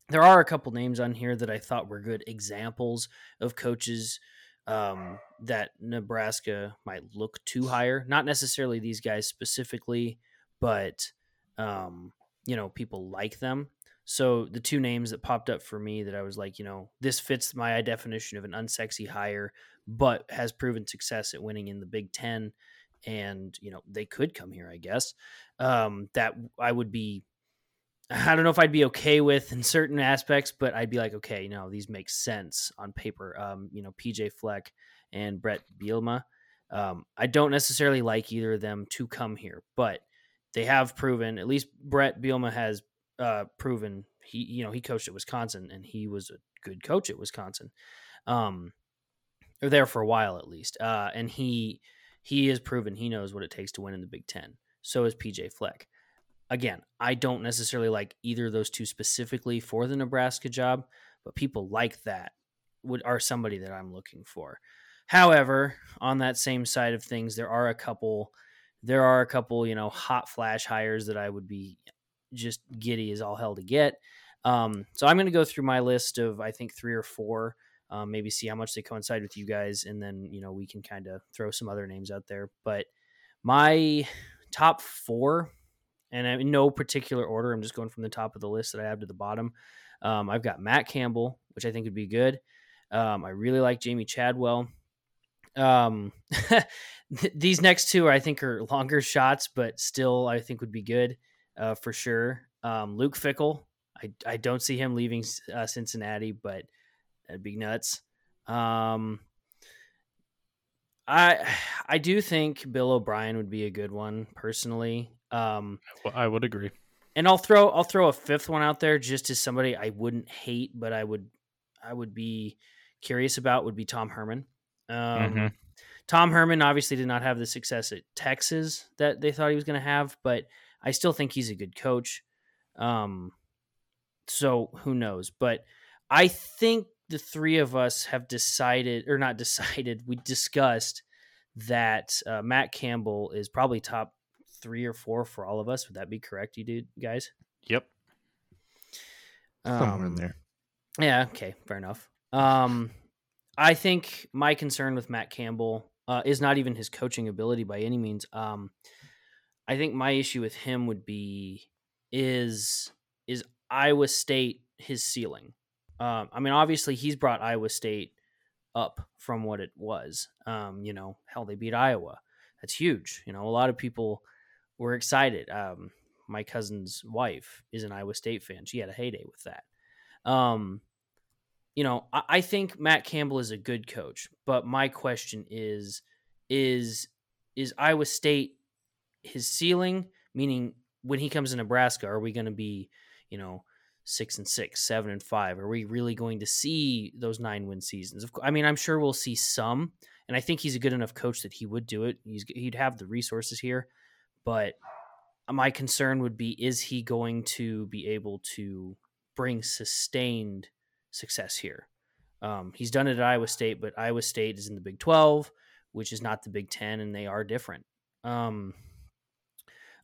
there are a couple names on here that I thought were good examples of coaches um, that Nebraska might look to hire. Not necessarily these guys specifically, but um, you know, people like them. So the two names that popped up for me that I was like, you know, this fits my definition of an unsexy hire, but has proven success at winning in the Big Ten, and you know they could come here, I guess. Um, that I would be. I don't know if I'd be okay with in certain aspects, but I'd be like, okay, you know, these make sense on paper. Um, you know, PJ Fleck and Bret Bielema. Um, I don't necessarily like either of them to come here, but they have proven. At least Bret Bielema has uh, proven he, you know, he coached at Wisconsin and he was a good coach at Wisconsin. Um, or there for a while at least. Uh, and he he has proven he knows what it takes to win in the Big Ten. So is PJ Fleck. Again, I don't necessarily like either of those two specifically for the Nebraska job, but people like that would are somebody that I'm looking for. However, on that same side of things, there are a couple there are a couple, you know, hot flash hires that I would be just giddy as all hell to get. Um, so I'm going to go through my list of I think three or four, um, maybe see how much they coincide with you guys, and then you know we can kind of throw some other names out there. But my top four, and in no particular order, I'm just going from the top of the list that I have to the bottom. Um, I've got Matt Campbell, which I think would be good. Um, I really like Jamey Chadwell. Um, these next two, I think, are longer shots, but still, I think would be good uh, for sure. Um, Luke Fickell, I, I don't see him leaving uh, Cincinnati, but that'd be nuts. Um, I I do think Bill O'Brien would be a good one personally. Um, I would agree. and I'll throw I'll throw a fifth one out there just as somebody I wouldn't hate, but I would I would be curious about would be Tom Herman. Um, Mhm. Tom Herman obviously did not have the success at Texas that they thought he was going to have, but I still think he's a good coach. Um, so who knows? But I think the three of us have decided, or not decided, we discussed that uh, Matt Campbell is probably top three or four for all of us. Would that be correct, you dude, guys? Yep. Somewhere in Um, there. Yeah, okay, fair enough. Um, I think my concern with Matt Campbell uh, is not even his coaching ability by any means. Um, I think my issue with him would be is is Iowa State his ceiling. Um, I mean, obviously he's brought Iowa State up from what it was. Um, you know, hell, they beat Iowa. That's huge. You know, a lot of people were excited. Um, my cousin's wife is an Iowa State fan. She had a heyday with that. Um, you know, I, I think Matt Campbell is a good coach, but my question is, is is Iowa State his ceiling? Meaning, when he comes to Nebraska, are we going to be, you know, six and six, seven and five? Are we really going to see those nine win seasons? Of course, I mean, I'm sure we'll see some, and I think he's a good enough coach that he would do it. He's he'd have the resources here, but my concern would be: is he going to be able to bring sustained success here? Um, he's done it at Iowa State, but Iowa State is in the Big Twelve, which is not the Big Ten, and they are different. Um,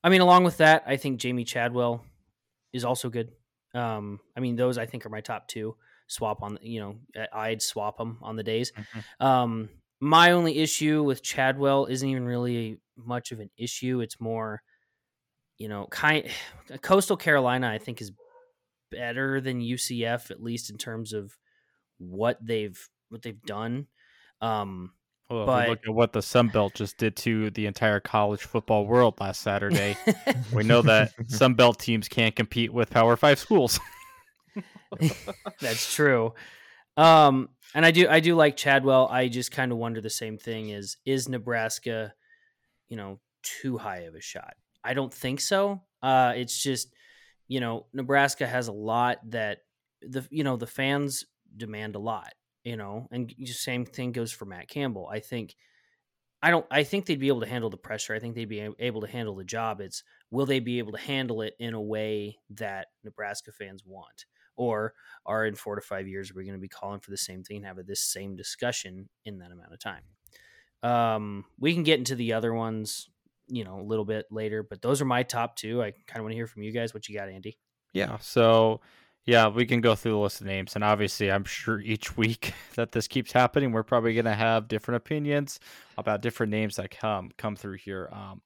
I mean, along with that, I think Jamey Chadwell is also good. Um, I mean, those I think are my top two. Swap on, you know, I'd swap them on the days. Mhm. Um, my only issue with Chadwell isn't even really much of an issue. It's more, you know, kind Coastal Carolina. I think is better than UCF at least in terms of what they've what they've done. Um, Well, But- if we look at what the Sun Belt just did to the entire college football world last Saturday, we know that Sun Belt teams can't compete with Power Five schools. That's true. Um, and I do I do like Chadwell. I just kind of wonder the same thing: is is Nebraska, you know, too high of a shot? I don't think so. Uh, it's just you know Nebraska has a lot that the you know the fans demand a lot. You know, and same thing goes for Matt Campbell. I think. I don't. I think they'd be able to handle the pressure. I think they'd be able to handle the job. It's will they be able to handle it in a way that Nebraska fans want, or are in four to five years we're going to be calling for the same thing and have this same discussion in that amount of time um, we can get into the other ones you know a little bit later but those are my top two i kind of want to hear from you guys what you got andy Yeah. So, yeah, we can go through the list of names, and obviously, I'm sure each week that this keeps happening, we're probably going to have different opinions about different names that come come through here. Um,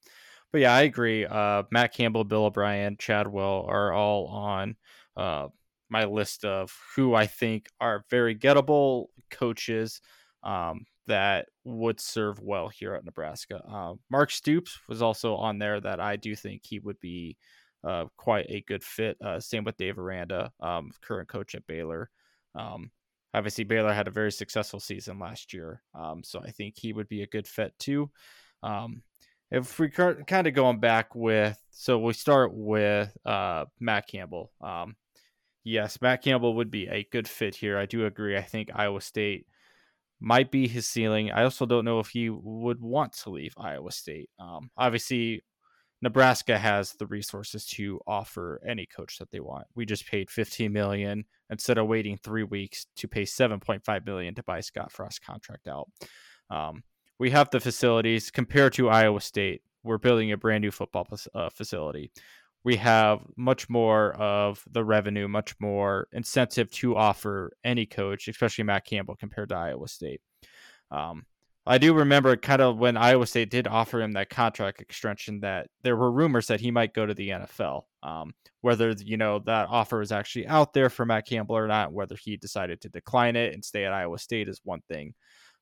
but yeah, I agree. Uh, Matt Campbell, Bill O'Brien, Chadwell are all on uh, my list of who I think are very gettable coaches um, that would serve well here at Nebraska. Uh, Mark Stoops was also on there that I do think he would be uh, quite a good fit. Uh, same with Dave Aranda, um, current coach at Baylor. Um, obviously, Baylor had a very successful season last year, um, so I think he would be a good fit too. Um, if we kind of going back with, so we start with uh, Matt Campbell. Um, yes, Matt Campbell would be a good fit here. I do agree. I think Iowa State might be his ceiling. I also don't know if he would want to leave Iowa State. Um, obviously, Nebraska has the resources to offer any coach that they want. We just paid 15 million instead of waiting three weeks to pay 7.5 million to buy Scott Frost contract out. Um, we have the facilities compared to Iowa State. We're building a brand new football uh, facility. We have much more of the revenue, much more incentive to offer any coach, especially Matt Campbell, compared to Iowa State. Um, I do remember kind of when Iowa State did offer him that contract extension that there were rumors that he might go to the NFL. Um, whether you know that offer was actually out there for Matt Campbell or not, whether he decided to decline it and stay at Iowa State is one thing.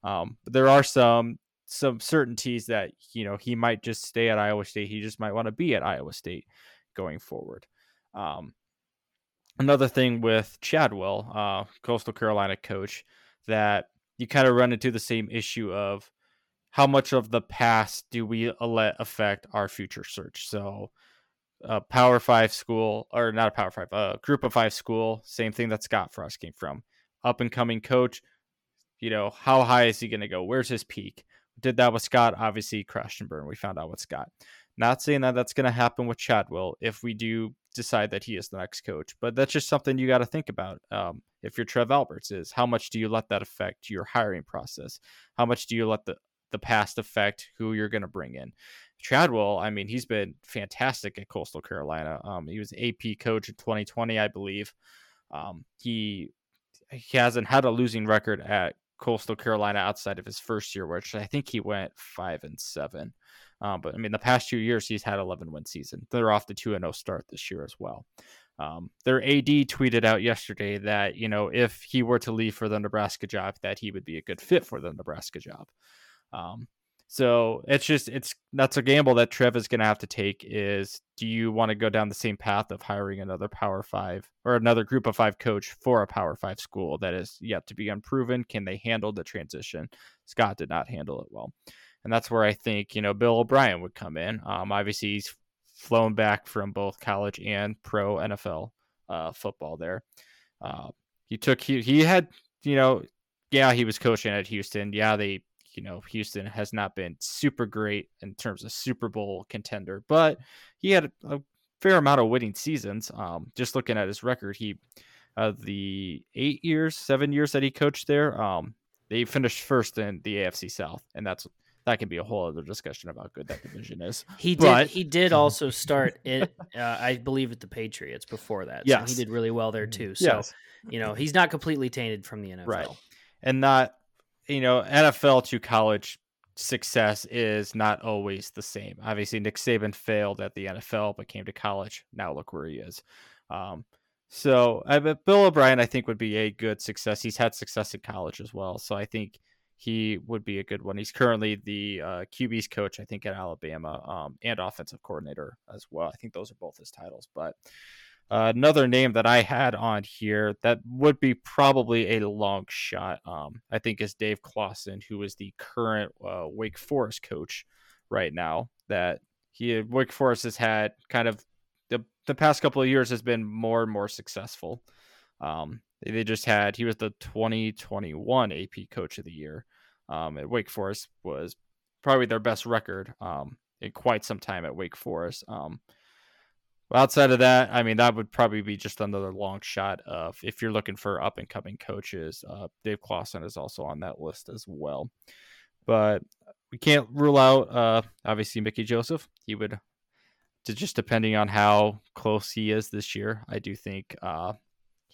Um, but there are some some certainties that you know he might just stay at Iowa State. He just might want to be at Iowa State going forward. Um, another thing with Chadwell, uh, Coastal Carolina coach, that you kind of run into the same issue of how much of the past do we let affect our future search. So, a Power Five school, or not a Power Five, a Group of Five school, same thing that Scott Frost came from. Up and coming coach, you know, how high is he going to go? Where's his peak? Did that with Scott, obviously crashed and burned. We found out with Scott. Not saying that that's going to happen with Chadwell if we do decide that he is the next coach, but that's just something you got to think about. Um, if you're Trev Alberts, is how much do you let that affect your hiring process? How much do you let the the past affect who you're going to bring in? Chadwell, I mean, he's been fantastic at Coastal Carolina. Um, he was AP coach in 2020, I believe. Um, he he hasn't had a losing record at Coastal Carolina outside of his first year, which I think he went five and seven. Um, but I mean, the past two years he's had 11 win season. They're off the two and zero start this year as well. Um, their AD tweeted out yesterday that you know if he were to leave for the Nebraska job, that he would be a good fit for the Nebraska job. Um, so it's just it's that's a gamble that Trev is going to have to take. Is do you want to go down the same path of hiring another Power Five or another Group of Five coach for a Power Five school that is yet to be unproven? Can they handle the transition? Scott did not handle it well, and that's where I think you know Bill O'Brien would come in. Um, obviously he's flown back from both college and pro NFL uh, football there. Uh, he took he he had you know yeah he was coaching at Houston. Yeah they you know Houston has not been super great in terms of Super Bowl contender, but he had a fair amount of winning seasons. Um, just looking at his record, he uh, the eight years, seven years that he coached there, um, they finished first in the AFC South, and that's that can be a whole other discussion about how good that division is. he did But- he did also start it uh, i believe at the patriots before that so Yes. he did really well there too so Yes. you know he's not completely tainted from the nfl Right. and not you know, NFL to college success is not always the same. Obviously, Nick Saban failed at the NFL, but came to college. Now look where he is. Um, so, I Bill O'Brien, I think, would be a good success. He's had success in college as well, so I think he would be a good one. He's currently the uh, QB's coach, I think, at Alabama, um, and offensive coordinator as well. I think those are both his titles. But uh, another name that I had on here that would be probably a long shot, um, I think, is Dave Clawson, who is the current uh, Wake Forest coach right now. That he Wake Forest has had kind of the the past couple of years has been more and more successful. Um, they just had he was the 2021 AP Coach of the Year. Um, at Wake Forest was probably their best record um, in quite some time at Wake Forest. Um, outside of that, I mean, that would probably be just another long shot of if you're looking for up and coming coaches. Uh, Dave Clawson is also on that list as well. But we can't rule out, uh, obviously, Mickey Joseph. He would, just depending on how close he is this year, I do think uh,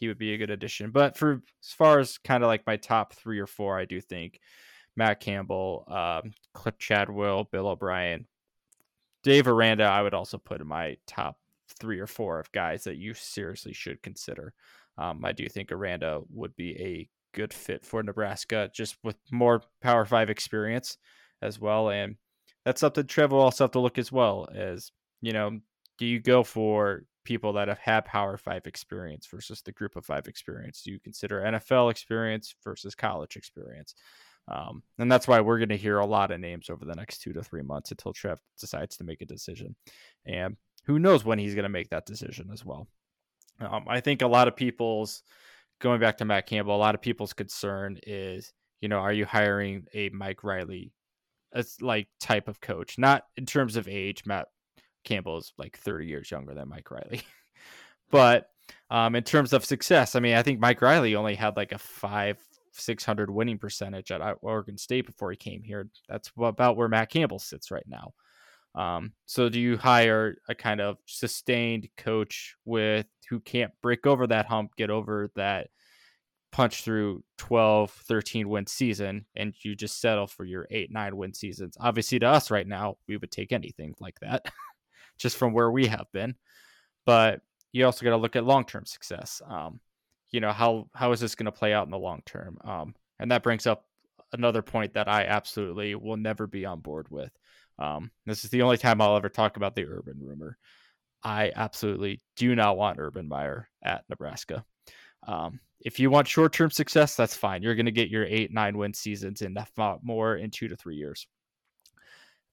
he would be a good addition. But for as far as kind of like my top three or four, I do think Matt Campbell, um, Cliff Chadwell, Bill O'Brien, Dave Aranda, I would also put in my top three or four of guys that you seriously should consider. Um, I do think Aranda would be a good fit for Nebraska, just with more Power Five experience as well. And that's something Trevor also have to look as well as, you know, do you go for people that have had Power Five experience versus the Group of Five experience? Do you consider NFL experience versus college experience? Um, and that's why we're going to hear a lot of names over the next two to three months until Trev decides to make a decision. And who knows when he's going to make that decision as well. Um, I think a lot of people's going back to Matt Campbell, a lot of people's concern is, you know, are you hiring a Mike Riley like type of coach? Not in terms of age. Matt Campbell is like 30 years younger than Mike Riley, but um, in terms of success, I mean, I think Mike Riley only had like a five, 600 winning percentage at Oregon State before he came here. That's about where Matt Campbell sits right now. Um, so do you hire a kind of sustained coach with who can't break over that hump, get over that punch through 12, 13 win season, and you just settle for your eight, nine win seasons? Obviously, to us right now, we would take anything like that, just from where we have been. But you also got to look at long term success. Um, you know how how is this going to play out in the long term? Um, and that brings up another point that I absolutely will never be on board with um, this is the only time I'll ever talk about the Urban rumor. I absolutely do not want Urban Meyer at Nebraska. Um, if you want short term success, that's fine. You're going to get your eight, nine win seasons in more in two to three years.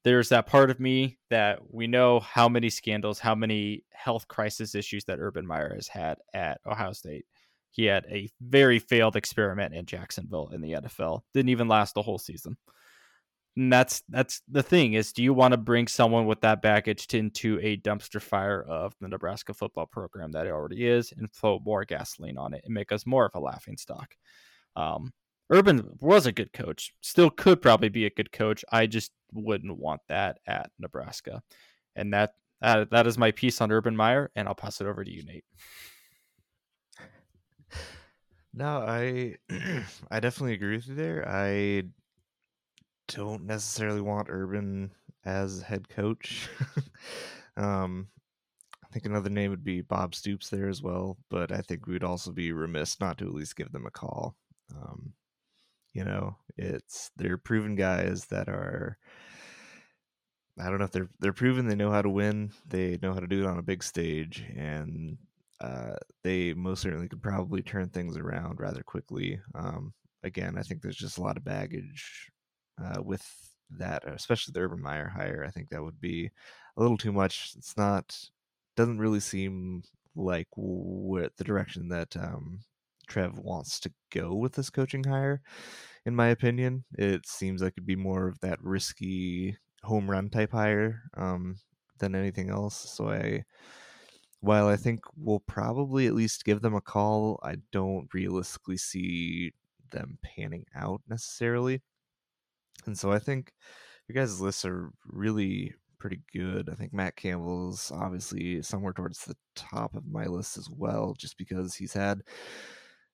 There's that part of me that we know how many scandals, how many health crisis issues that Urban Meyer has had at Ohio State. He had a very failed experiment in Jacksonville in the NFL. Didn't even last the whole season. And that's that's the thing is do you want to bring someone with that baggage into a dumpster fire of the Nebraska football program that it already is and throw more gasoline on it and make us more of a laughing stock? Um, Urban was a good coach, still could probably be a good coach. I just wouldn't want that at Nebraska. And that uh, that is my piece on Urban Meyer, and I'll pass it over to you, Nate. No, I I definitely agree with you there. I don't necessarily want Urban as head coach. um, I think another name would be Bob Stoops there as well, but I think we would also be remiss not to at least give them a call. Um, you know, it's they're proven guys that are. I don't know if they're they're proven they know how to win. They know how to do it on a big stage, and uh, they most certainly could probably turn things around rather quickly. Um, again, I think there's just a lot of baggage uh, with that, especially the Urban Meyer hire. I think that would be a little too much. It's not doesn't really seem like what the direction that um, Trev wants to go with this coaching hire. In my opinion, it seems like it'd be more of that risky home run type hire um, than anything else. So I, while I think we'll probably at least give them a call, I don't realistically see them panning out necessarily. And so I think your guys' lists are really pretty good. I think Matt Campbell's obviously somewhere towards the top of my list as well, just because he's had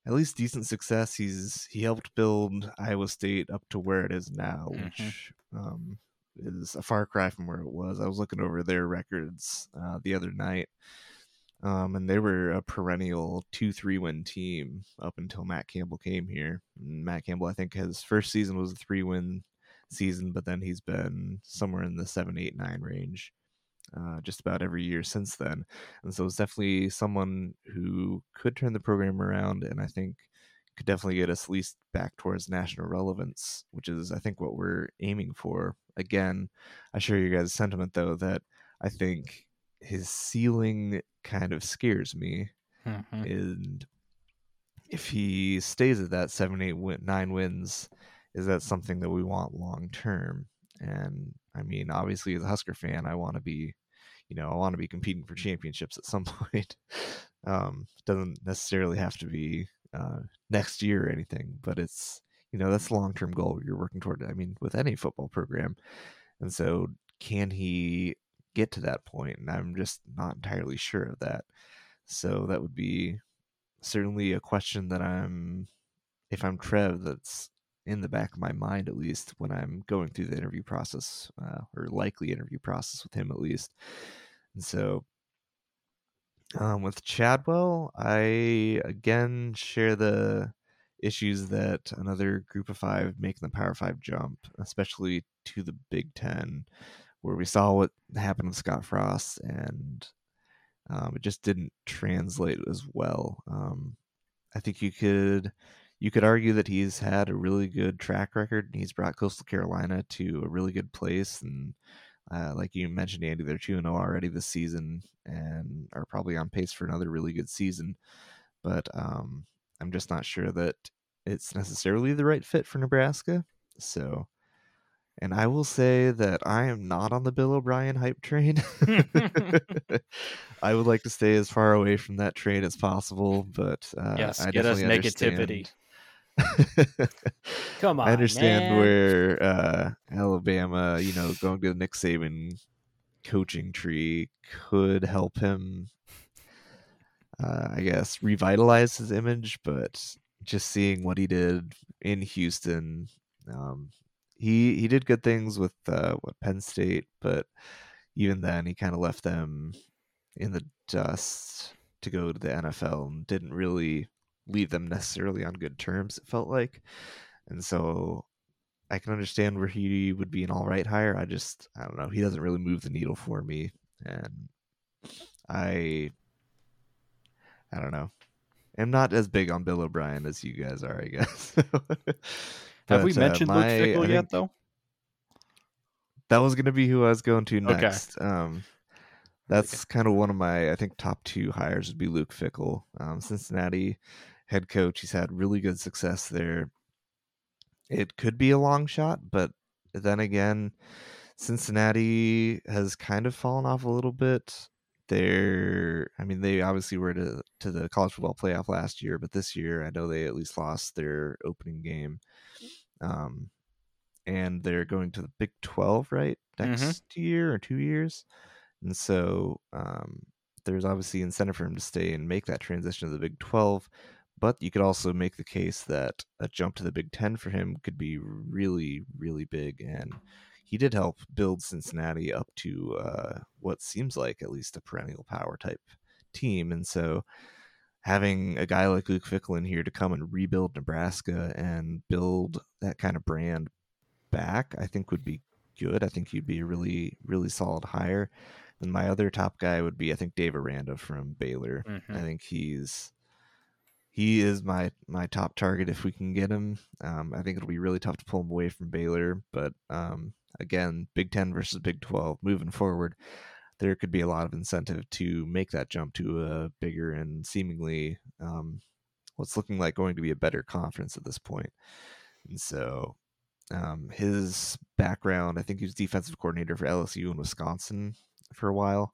at least decent success. He's he helped build Iowa State up to where it is now, Mhm. which um, is a far cry from where it was. I was looking over their records uh, the other night, um, and they were a perennial two three win team up until Matt Campbell came here. And Matt Campbell, I think, his first season was a three win season, but then he's been somewhere in the seven, eight, nine range uh, just about every year since then. And so it's definitely someone who could turn the program around, and I think could definitely get us at least back towards national relevance, which is I think what we're aiming for. Again, I share your guys' sentiment though that I think his ceiling kind of scares me, Mhm. and if he stays at that seven, eight, win, nine wins, is that something that we want long term? And mean, obviously, as a Husker fan, I want to be, you know, I want to be competing for championships at some point. Um, doesn't necessarily have to be uh, next year or anything, but it's you know that's the long term goal you're working toward. I mean, with any football program, and so can he get to that point? And I'm just not entirely sure of that. So that would be certainly a question that I'm, if I'm Trev, that's in the back of my mind at least when I'm going through the interview process uh, or likely interview process with him at least. And so um, with Chadwell, I again share the issues that another group of five making the Power Five jump, especially to the Big Ten, where we saw what happened with Scott Frost and um, it just didn't translate as well. Um, I think you could you could argue that he's had a really good track record. And he's brought Coastal Carolina to a really good place, and uh, like you mentioned, Andy, they're two and zero already this season, and are probably on pace for another really good season. But um, I'm just not sure that it's necessarily the right fit for Nebraska. So, and I will say that I am not on the Bill O'Brien hype train. I would like to stay as far away from that train as possible, but uh, yes, I get us negativity. Come on, I understand man. where uh, Alabama, you know, going to the Nick Saban coaching tree could help him, uh, I guess, revitalize his image. But just seeing what he did in Houston, um, he he did good things with uh, what Penn State, but even then, he kind of left them in the dust to go to the NFL and didn't really leave them necessarily on good terms. It felt like, and so I can understand where he would be an all right hire. I just I don't know. He doesn't really move the needle for me, and I I don't know. I'm not as big on Bill O'Brien as you guys are, I guess. Have we But, uh, mentioned my- Luke Fickell yet, though? That was going to be who I was going to Okay. next. Um, that's kind of one of my, I think, top two hires would be Luke Fickle, um, Cincinnati head coach. He's had really good success there. It could be a long shot, but then again, Cincinnati has kind of fallen off a little bit. They're, I mean, they obviously were to to the college football playoff last year, but this year I know they at least lost their opening game. Um, and they're going to the Big Twelve, right? Next year or two years, and so um, there's obviously incentive for him to stay and make that transition to the Big Twelve. But you could also make the case that a jump to the Big Ten for him could be really, really big, and he did help build Cincinnati up to uh, what seems like at least a perennial power type team. And so having a guy like Luke Fickell in here to come and rebuild Nebraska and build that kind of brand back, I think would be good. I think he'd be a really, really solid hire. And my other top guy would be, I think, Dave Aranda from Baylor. Mhm. I think he's he is my my top target if we can get him. Um, I think it'll be really tough to pull him away from Baylor, but um, again, Big Ten versus Big Twelve moving forward, there could be a lot of incentive to make that jump to a bigger and seemingly um, what's looking like going to be a better conference at this point. And so, um, his background, I think he was defensive coordinator for LSU in Wisconsin for a while.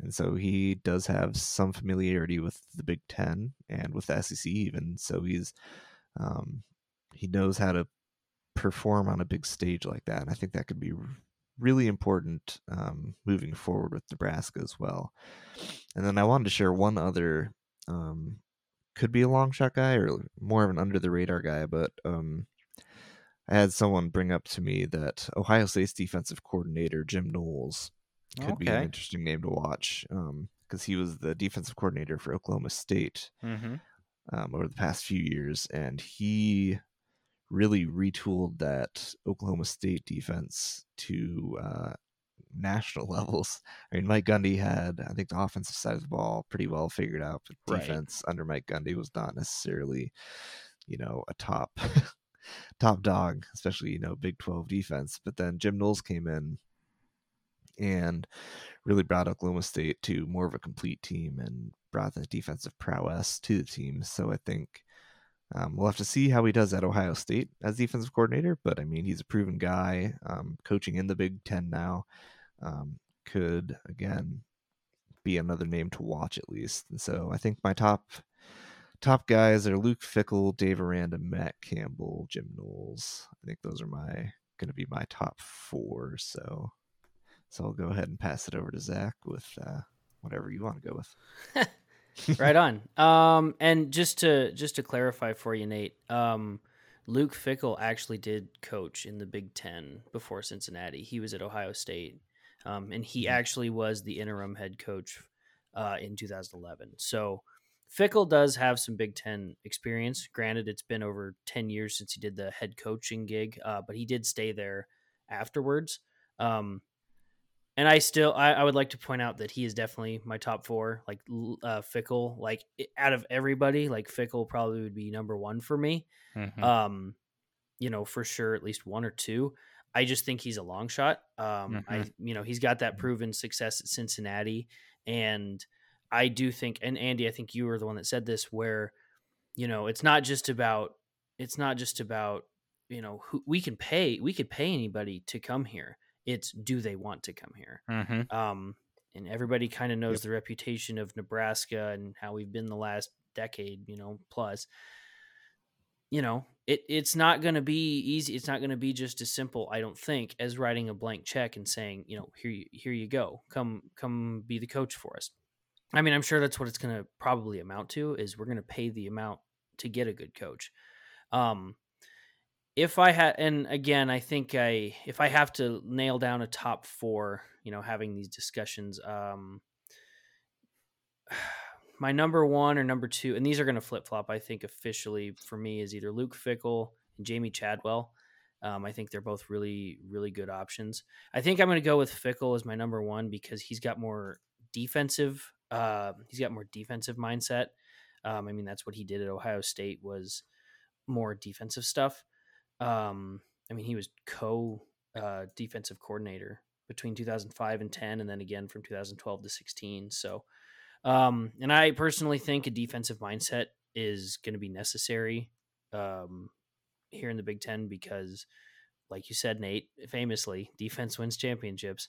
And so he does have some familiarity with the Big Ten and with the SEC even. So he's um, he knows how to perform on a big stage like that. And I think that could be really important um, moving forward with Nebraska as well. And then I wanted to share one other um, could be a long shot guy or more of an under the radar guy, but um, I had someone bring up to me that Ohio State's defensive coordinator Jim Knowles could be an interesting name to watch because he was the defensive coordinator for Oklahoma State Mm-hmm. um, over the past few years, and he really retooled that Oklahoma State defense to uh, national levels. I mean, Mike Gundy had, I think, the offensive side of the ball pretty well figured out, but Right. defense under Mike Gundy was not necessarily, you know, a top top dog, especially you know Big Twelve defense. But then Jim Knowles came in and really brought Oklahoma State to more of a complete team and brought the defensive prowess to the team. So I think um, we'll have to see how he does at Ohio State as defensive coordinator. But I mean, he's a proven guy, um, coaching in the Big Ten now. Um, could again be another name to watch at least. And so I think my top top guys are Luke Fickell, Dave Aranda, Matt Campbell, Jim Knowles. I think those are my going to be my top four. So so I'll go ahead and pass it over to Zach with uh, whatever you want to go with. right on. Um, and just to just to clarify for you, Nate, um, Luke Fickell actually did coach in the Big Ten before Cincinnati. He was at Ohio State, um, and he Mhm. actually was the interim head coach uh, in 2011. So Fickell does have some Big Ten experience. Granted, it's been over 10 years since he did the head coaching gig, uh, but he did stay there afterwards. Um, and I still, I, I would like to point out that he is definitely my top four. Like uh, Fickell, like out of everybody, like Fickell probably would be number one for me. Mm-hmm. Um, you know, for sure, at least one or two. I just think he's a long shot. Um, I, you know, he's got that proven success at Cincinnati, and I do think, and Andy, I think you were the one that said this, where, you know, it's not just about, it's not just about, you know, who we can pay, we could pay anybody to come here. It's do they want to come here? mm-hmm. Um, and everybody kind of knows Yep. the reputation of Nebraska and how we've been the last decade, you know, plus. You know, it it's not going to be easy. It's not going to be just as simple, I don't think, as writing a blank check and saying, you know, here you here you go, come come be the coach for us. I mean, I'm sure that's what it's going to probably amount to is we're going to pay the amount to get a good coach. Um, if I had, and again, I think I, if I have to nail down a top four, you know, having these discussions, um, my number one or number two, and these are going to flip flop. I think officially for me is either Luke Fickell and Jamey Chadwell. Um, I think they're both really, really good options. I think I'm going to go with Fickell as my number one because he's got more defensive. Uh, he's got more defensive mindset. Um, I mean, that's what he did at Ohio State was more defensive stuff. Um, I mean, he was co uh, defensive coordinator between 2005 and 10, and then again from 2012 to 16. So, um, and I personally think a defensive mindset is going to be necessary um, here in the Big Ten because, like you said, Nate, famously, defense wins championships.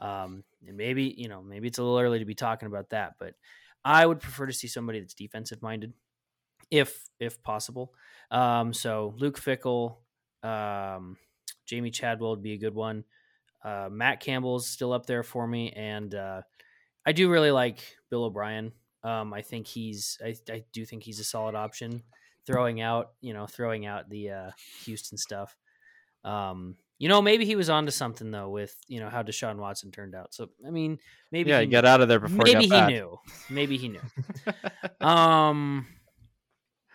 Um, and maybe you know, maybe it's a little early to be talking about that, but I would prefer to see somebody that's defensive minded, if if possible. Um, so Luke Fickell, um, Jamey Chadwell would be a good one. Uh, Matt Campbell's still up there for me, and uh, I do really like Bill O'Brien. Um, I think he's, I, I do think he's a solid option. Throwing out, you know, throwing out the uh, Houston stuff. Um, you know, maybe he was onto something though with you know how Deshaun Watson turned out. So I mean, maybe yeah, he, get out of there before maybe he, he knew. Maybe he knew. Um,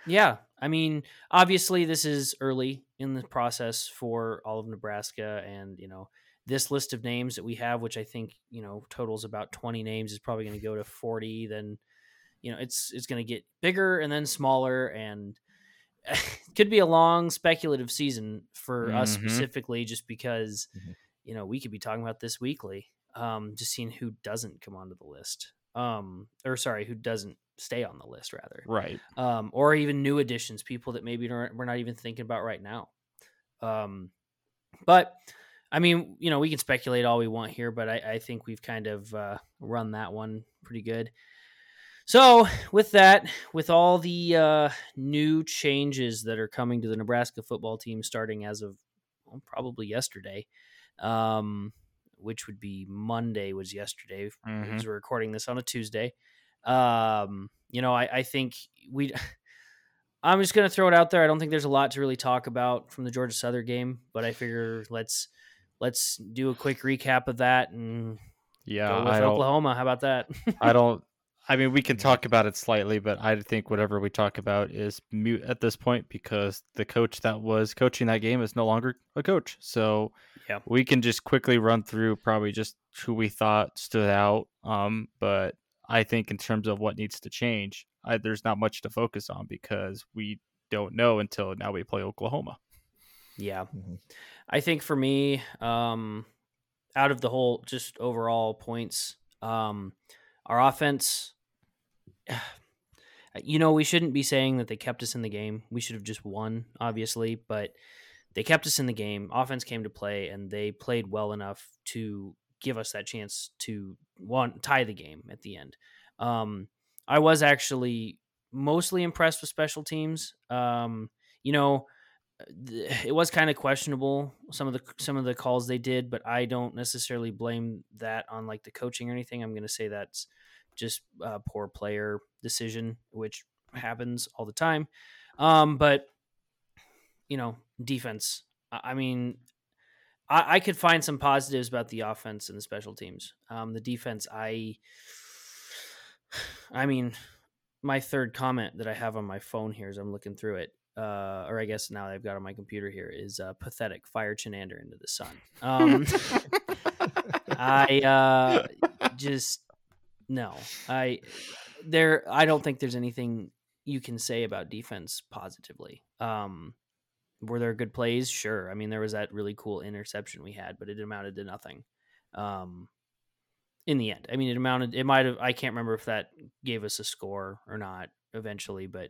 yeah, I mean, obviously, this is early in the process for all of Nebraska, and you know, this list of names that we have, which I think you know totals about twenty names, is probably going to go to forty. Then, you know, it's it's going to get bigger and then smaller, and could be a long speculative season for us Mhm. specifically, just because Mhm. you know we could be talking about this weekly. Um, just seeing who doesn't come onto the list, um, or sorry, who doesn't stay on the list rather right. um, or even new additions, people that maybe we're not even thinking about right now. Um, but I mean, you know, we can speculate all we want here, but I, I think we've kind of uh, run that one pretty good. So, with that, with all the uh, new changes that are coming to the Nebraska football team starting as of well, probably yesterday, um, which would be Monday, was yesterday Mhm. because we're recording this on a Tuesday. Um, you know, I, I think we. I'm just gonna throw it out there. I don't think there's a lot to really talk about from the Georgia Southern game, but I figure let's let's do a quick recap of that and Yeah, with Oklahoma. How about that? I don't. I mean, we can talk about it slightly, but I think whatever we talk about is mute at this point because the coach that was coaching that game is no longer a coach. So Yeah. we can just quickly run through probably just who we thought stood out. Um, but I think in terms of what needs to change, I, there's not much to focus on because we don't know until now we play Oklahoma. yeah, Mhm. I think for me, um, out of the whole just overall points, um, our offense. You know, we shouldn't be saying that they kept us in the game. We should have just won, obviously, but they kept us in the game. Offense came to play, and they played well enough to give us that chance to one tie the game at the end. Um, I was actually mostly impressed with special teams. Um, you know, th- it was kind of questionable some of the some of the calls they did, but I don't necessarily blame that on like the coaching or anything. I'm going to say that's just a poor player decision, which happens all the time. Um, but you know, defense. I mean, I, I could find some positives about the offense and the special teams. Um, the defense, I, I mean, my third comment that I have on my phone here as I'm looking through it, uh, or I guess now I've got on my computer here is uh, pathetic. Fire Chinander into the sun. Um, I uh, just no. I there. I don't think there's anything you can say about defense positively. Um, were there good plays? Sure. I mean, there was that really cool interception we had, but it amounted to nothing. Um, in the end, I mean, it amounted. It might have. I can't remember if that gave us a score or not eventually, but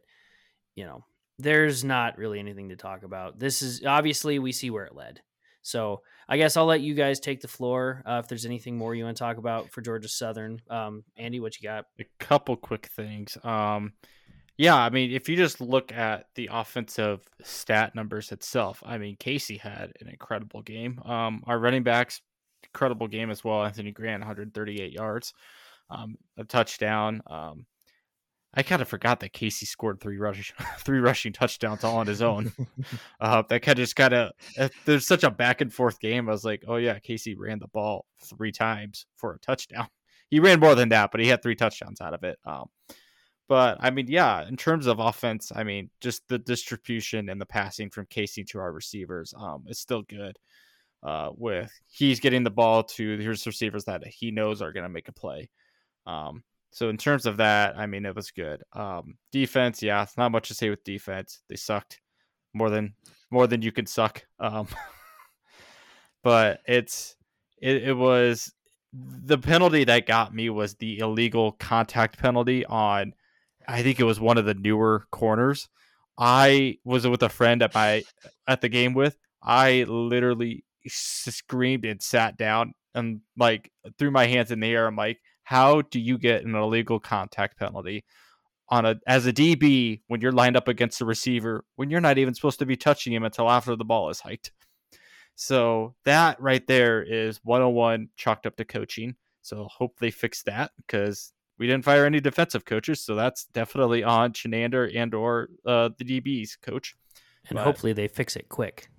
you know, there's not really anything to talk about. This is obviously we see where it led. So I guess I'll let you guys take the floor uh, if there's anything more you want to talk about for Georgia Southern. Um, Andy, what you got? a couple quick things. Um, yeah, I mean, if you just look at the offensive stat numbers itself, I mean, Casey had an incredible game. Um, our running backs, incredible game as well. Anthony Grant, 138 yards, um, a touchdown. Um, I kind of forgot that Casey scored three rushing three rushing touchdowns all on his own. uh, that kind of just kind of there's such a back and forth game. I was like, oh yeah, Casey ran the ball three times for a touchdown. He ran more than that, but he had three touchdowns out of it. Um, but I mean, yeah, in terms of offense, I mean, just the distribution and the passing from Casey to our receivers, um, is still good. Uh, with he's getting the ball to his receivers that he knows are going to make a play. Um, so in terms of that, I mean, it was good. Um, defense, yeah, it's not much to say with defense. They sucked more than more than you could suck. Um, but it's it, it was the penalty that got me was the illegal contact penalty on I think it was one of the newer corners. I was with a friend at my at the game with. I literally screamed and sat down and like threw my hands in the air. I'm like, how do you get an illegal contact penalty on a as a DB when you're lined up against a receiver when you're not even supposed to be touching him until after the ball is hiked? So that right there is 101 chalked up to coaching. So hope they fix that because we didn't fire any defensive coaches, so that's definitely on Chinander and or uh, the DB's coach. And But- hopefully they fix it quick.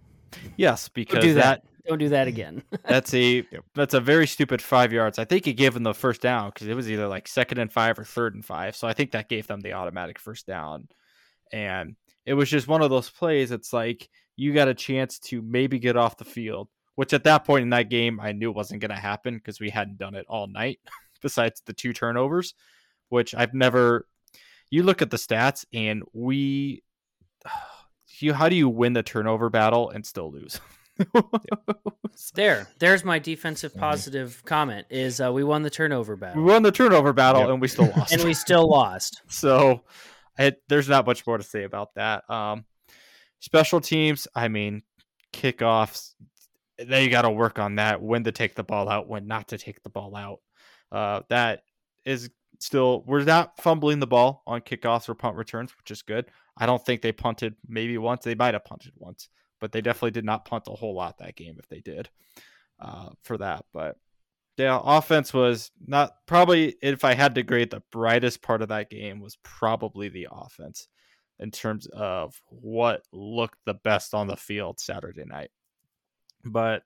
Yes, Don't because do that that. Don't do that again. that's a that's a very stupid five yards. I think he gave them the first down because it was either like second and five or third and five. So I think that gave them the automatic first down. And it was just one of those plays. It's like you got a chance to maybe get off the field, which at that point in that game I knew wasn't going to happen because we hadn't done it all night. Besides the two turnovers, which I've never. You look at the stats and we. You, how do you win the turnover battle and still lose? there, there's my defensive positive comment. Is uh, we won the turnover battle. We won the turnover battle Yep. and we still lost. and we still lost. so it, there's not much more to say about that. Um, special teams, I mean, kickoffs, they got to work on that. When to take the ball out, when not to take the ball out. Uh, that is still we're not fumbling the ball on kickoffs or punt returns, which is good. I don't think they punted maybe once. They might have punted once, but they definitely did not punt a whole lot that game if they did uh, for that. But the offense was not probably if I had to grade the brightest part of that game was probably the offense in terms of what looked the best on the field Saturday night. But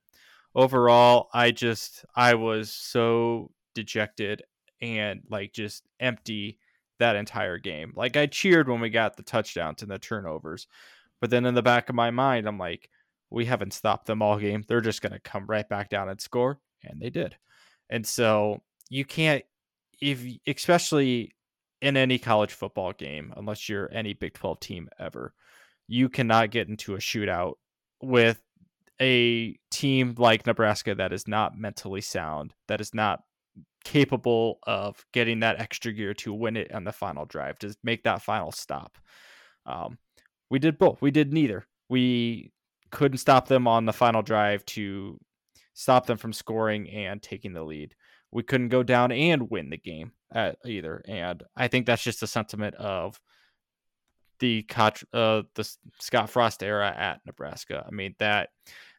overall, I just I was so dejected and like just empty that entire game. Like I cheered when we got the touchdowns and the turnovers, but then in the back of my mind, I'm like, we haven't stopped them all game. They're just gonna come right back down and score, and they did. And so you can't, if especially in any college football game, unless you're any Big 12 team ever, you cannot get into a shootout with a team like Nebraska that is not mentally sound, that is not capable of getting that extra gear to win it on the final drive, to make that final stop. Um, we did both. We did neither. We couldn't stop them on the final drive to stop them from scoring and taking the lead. We couldn't go down and win the game at either. And I think that's just a sentiment of the uh, the Scott Frost era at Nebraska. I mean that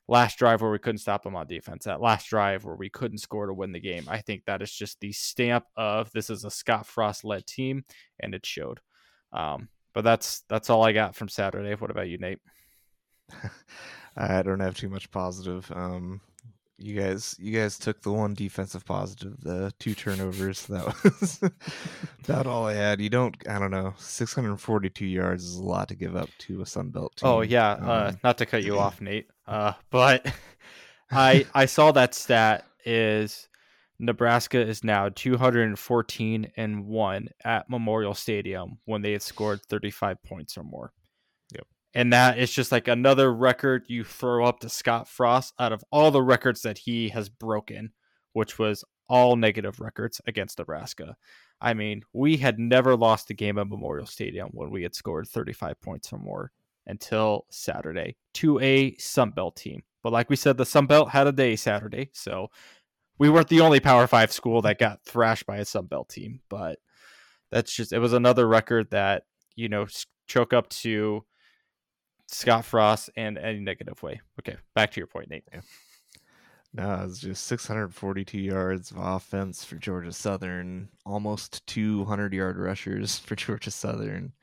last drive where we couldn't stop them on defense, that last drive where we couldn't score to win the game. I think that is just the stamp of this is a Scott Frost led team, and it showed. Um, but that's that's all I got from Saturday. What about you, Nate? I don't have too much positive. Um, you guys, you guys took the one defensive positive, the two turnovers. That was about all I had. You don't, I don't know, 642 yards is a lot to give up to a Sun Belt team. Oh yeah, uh, um, uh, not to cut you off, Nate, uh, but I I saw that stat is Nebraska is now 214 and one at Memorial Stadium when they had scored 35 points or more Yep. and that is just like another record you throw up to Scott Frost out of all the records that he has broken, which was all negative records against Nebraska. I mean, we had never lost a game at Memorial Stadium when we had scored 35 points or more until Saturday to a Sunbelt team. But like we said, the Sunbelt had a day Saturday, so we weren't the only Power Five school that got thrashed by a Sunbelt team. But that's just it was another record that you know choke up to Scott Frost in any negative way. Okay, back to your point, Nate. Yeah. No, it's just 642 yards of offense for Georgia Southern, almost 200 yard rushers for Georgia Southern.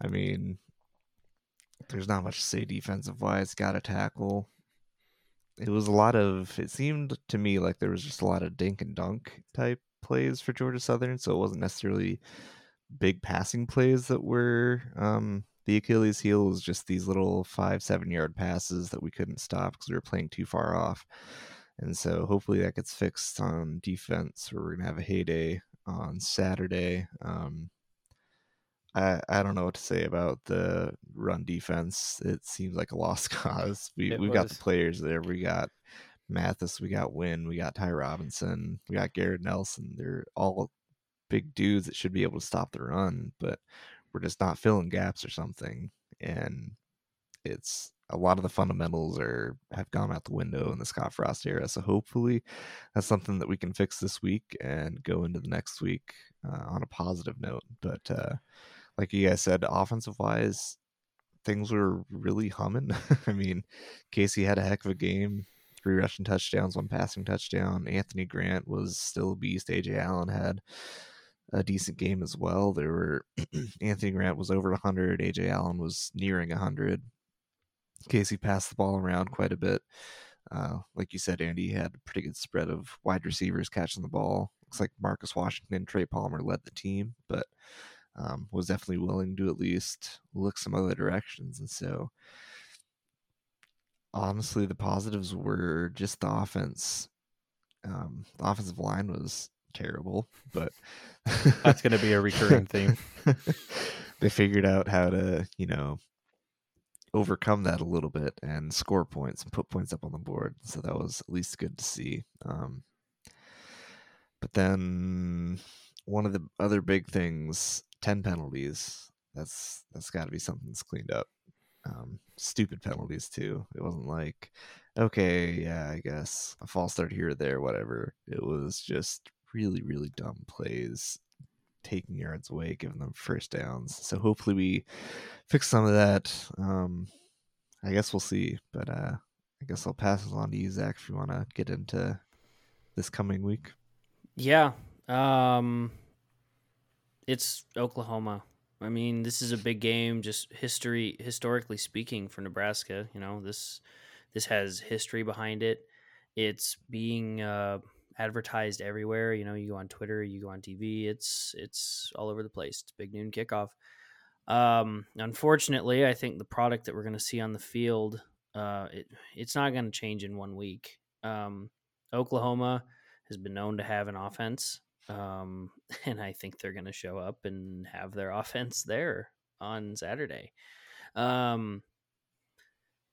I mean, there's not much to say defensive wise. Got a tackle. It was a lot of. It seemed to me like there was just a lot of dink and dunk type plays for Georgia Southern, so it wasn't necessarily big passing plays that were um, the Achilles heel was just these little five, seven yard passes that we couldn't stop because we were playing too far off. And so hopefully that gets fixed on defense, where we're gonna have a heyday on Saturday. Um, I I don't know what to say about the run defense. It seems like a lost cause. We it we've was. got the players there. We got Mathis, we got Wynn, we got Ty Robinson, we got Garrett Nelson. They're all big dudes that should be able to stop the run, but we're just not filling gaps or something. And it's a lot of the fundamentals are have gone out the window in the Scott Frost era. So hopefully that's something that we can fix this week and go into the next week uh, on a positive note. But uh, like you guys said, offensive wise, things were really humming. I mean, Casey had a heck of a game. Three rushing touchdowns, one passing touchdown. Anthony Grant was still a beast. Ajay Allen had a decent game as well. There were Anthony Grant was over 100, Ajay Allen was nearing 100. Casey passed the ball around quite a bit. Uh, like you said, Andy had a pretty good spread of wide receivers catching the ball. Looks like Marcus Washington, Trey Palmer led the team, but um, was definitely willing to at least look some other directions. And so, honestly, the positives were just the offense. Um, the offensive line was terrible, but that's going to be a recurring theme. they figured out how to, you know, overcome that a little bit and score points and put points up on the board. So that was at least good to see. Um, but then one of the other big things, 10 penalties. That's that's got to be something that's cleaned up. Um, stupid penalties too. It wasn't like, okay, yeah, I guess a false start here or there, whatever. It was just really, really dumb plays, taking yards away, giving them first downs. So hopefully we fix some of that. Um, I guess we'll see, but uh, I guess I'll pass it on to you, Zach, if you want to get into this coming week? Yeah. Um it's Oklahoma. I mean, this is a big game just history historically speaking for Nebraska, you know. This this has history behind it. It's being uh advertised everywhere, you know, you go on Twitter, you go on TV, it's it's all over the place. It's big noon kickoff. Um unfortunately, I think the product that we're going to see on the field uh it, it's not going to change in one week. Um Oklahoma has been known to have an offense, um, and I think they're going to show up and have their offense there on Saturday. Um,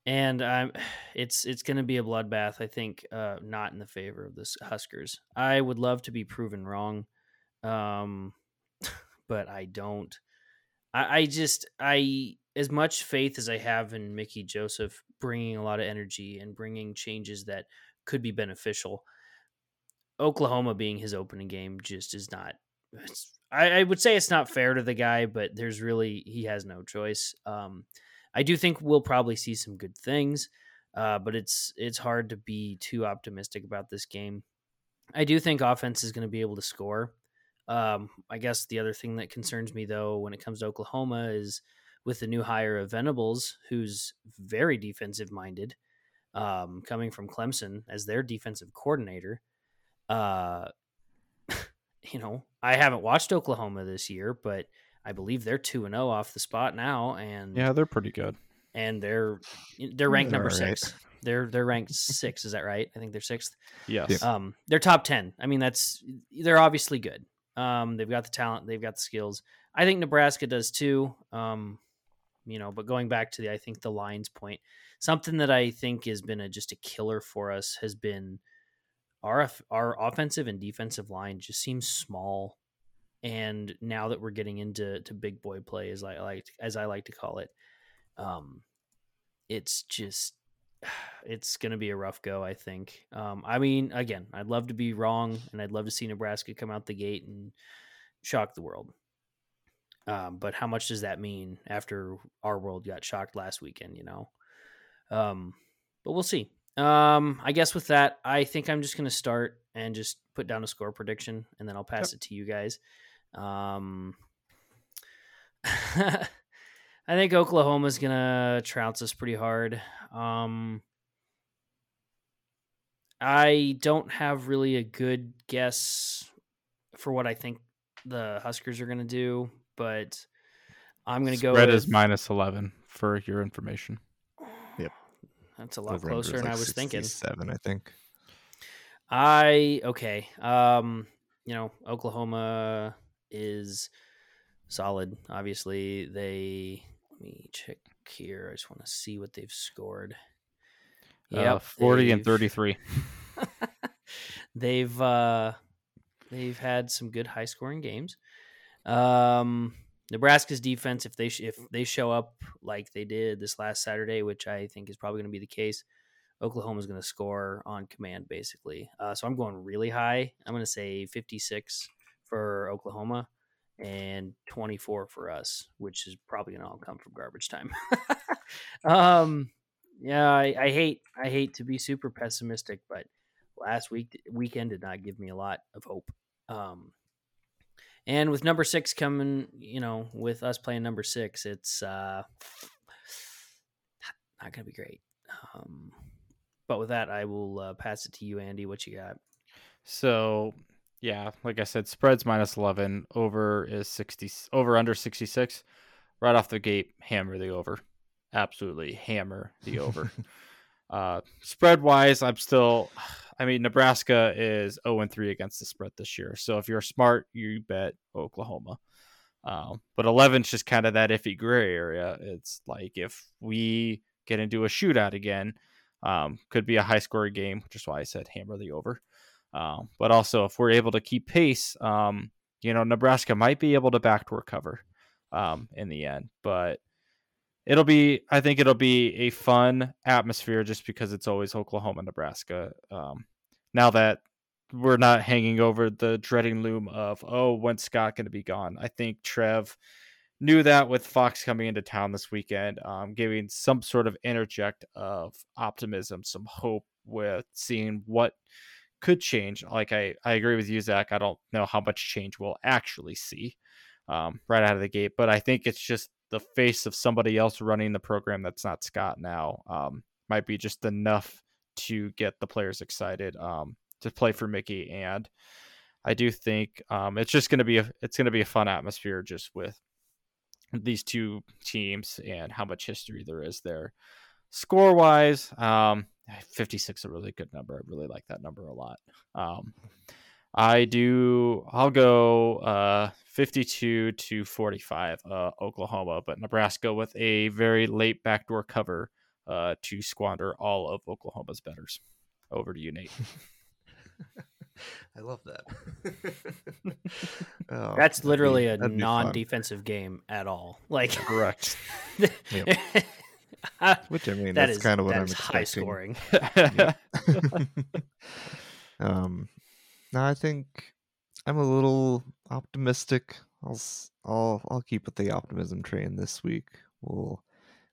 and I'm, it's it's going to be a bloodbath. I think uh, not in the favor of the Huskers. I would love to be proven wrong, um, but I don't. I, I just I as much faith as I have in Mickey Joseph bringing a lot of energy and bringing changes that could be beneficial. Oklahoma being his opening game just is not. I, I, would say it's not fair to the guy, but there's really he has no choice. Um, I do think we'll probably see some good things, uh, but it's it's hard to be too optimistic about this game. I do think offense is going to be able to score. Um, I guess the other thing that concerns me though when it comes to Oklahoma is with the new hire of Venables, who's very defensive minded, um, coming from Clemson as their defensive coordinator. Uh, you know, I haven't watched Oklahoma this year, but I believe they're two and zero oh off the spot now, and yeah, they're pretty good. And they're they're ranked number six. They're they're ranked six. Is that right? I think they're sixth. Yes. Um, they're top ten. I mean, that's they're obviously good. Um, they've got the talent. They've got the skills. I think Nebraska does too. Um, you know, but going back to the, I think the lines point, something that I think has been a just a killer for us has been our our offensive and defensive line just seems small. And now that we're getting into to big boy play, as I like as I like to call it, um, it's just it's going to be a rough go. I think. Um, I mean, again, I'd love to be wrong, and I'd love to see Nebraska come out the gate and shock the world. Um, but how much does that mean after our world got shocked last weekend? You know, um, but we'll see. Um, I guess with that, I think I'm just going to start and just put down a score prediction, and then I'll pass yep. it to you guys. Um, I think Oklahoma's going to trounce us pretty hard. Um, I don't have really a good guess for what I think the Huskers are going to do, but I'm going to go. Red is minus eleven for your information. That's a lot Over closer than like I was thinking. Seven, I think. I okay. Um, you know, Oklahoma is solid. Obviously, they let me check here. I just want to see what they've scored. Yeah, uh, forty and thirty-three. they've uh, they've had some good high-scoring games. Um, Nebraska's defense, if they sh- if they show up like they did this last Saturday, which I think is probably going to be the case, Oklahoma's going to score on command, basically. Uh, so I'm going really high. I'm going to say 56 for Oklahoma and 24 for us, which is probably going to all come from garbage time. um, yeah, I, I, hate I hate to be super pessimistic, but last week weekend did not give me a lot of hope. Um, and with number six coming, you know, with us playing number six, it's uh, not going to be great. Um, but with that, I will uh, pass it to you, Andy. What you got? So, yeah, like I said, spreads minus 11, over is 60, over under 66. Right off the gate, hammer the over. Absolutely hammer the over. uh, spread wise, I'm still I mean, Nebraska is 0 3 against the spread this year. So if you're smart, you bet Oklahoma. Um, but 11 is just kind of that iffy gray area. It's like if we get into a shootout again, um, could be a high scoring game, which is why I said hammer the over. Um, but also, if we're able to keep pace, um, you know, Nebraska might be able to backdoor cover um, in the end. But it'll be I think it'll be a fun atmosphere just because it's always Oklahoma, Nebraska. Um, now that we're not hanging over the dreading loom of oh when's Scott going to be gone. I think Trev knew that with Fox coming into town this weekend, um, giving some sort of interject of optimism, some hope with seeing what could change. Like I, I agree with you, Zach. I don't know how much change we'll actually see um, right out of the gate, but I think it's just the face of somebody else running the program that's not Scott now um, might be just enough to get the players excited um, to play for Mickey. And I do think um, it's just going to be a it's going to be a fun atmosphere just with these two teams and how much history there is there. Score wise, um, 56 is a really good number. I really like that number a lot. I do. I'll go uh, 52 to 45, uh, Oklahoma, but Nebraska with a very late backdoor cover uh, to squander all of Oklahoma's betters. Over to you, Nate. I love that. oh, That's literally be, a non-defensive game at all. Like correct. Which I mean, that that's is, kind of what I'm expecting. High scoring. um, no, I think I'm a little optimistic. I'll I'll I'll keep with the optimism train this week. We'll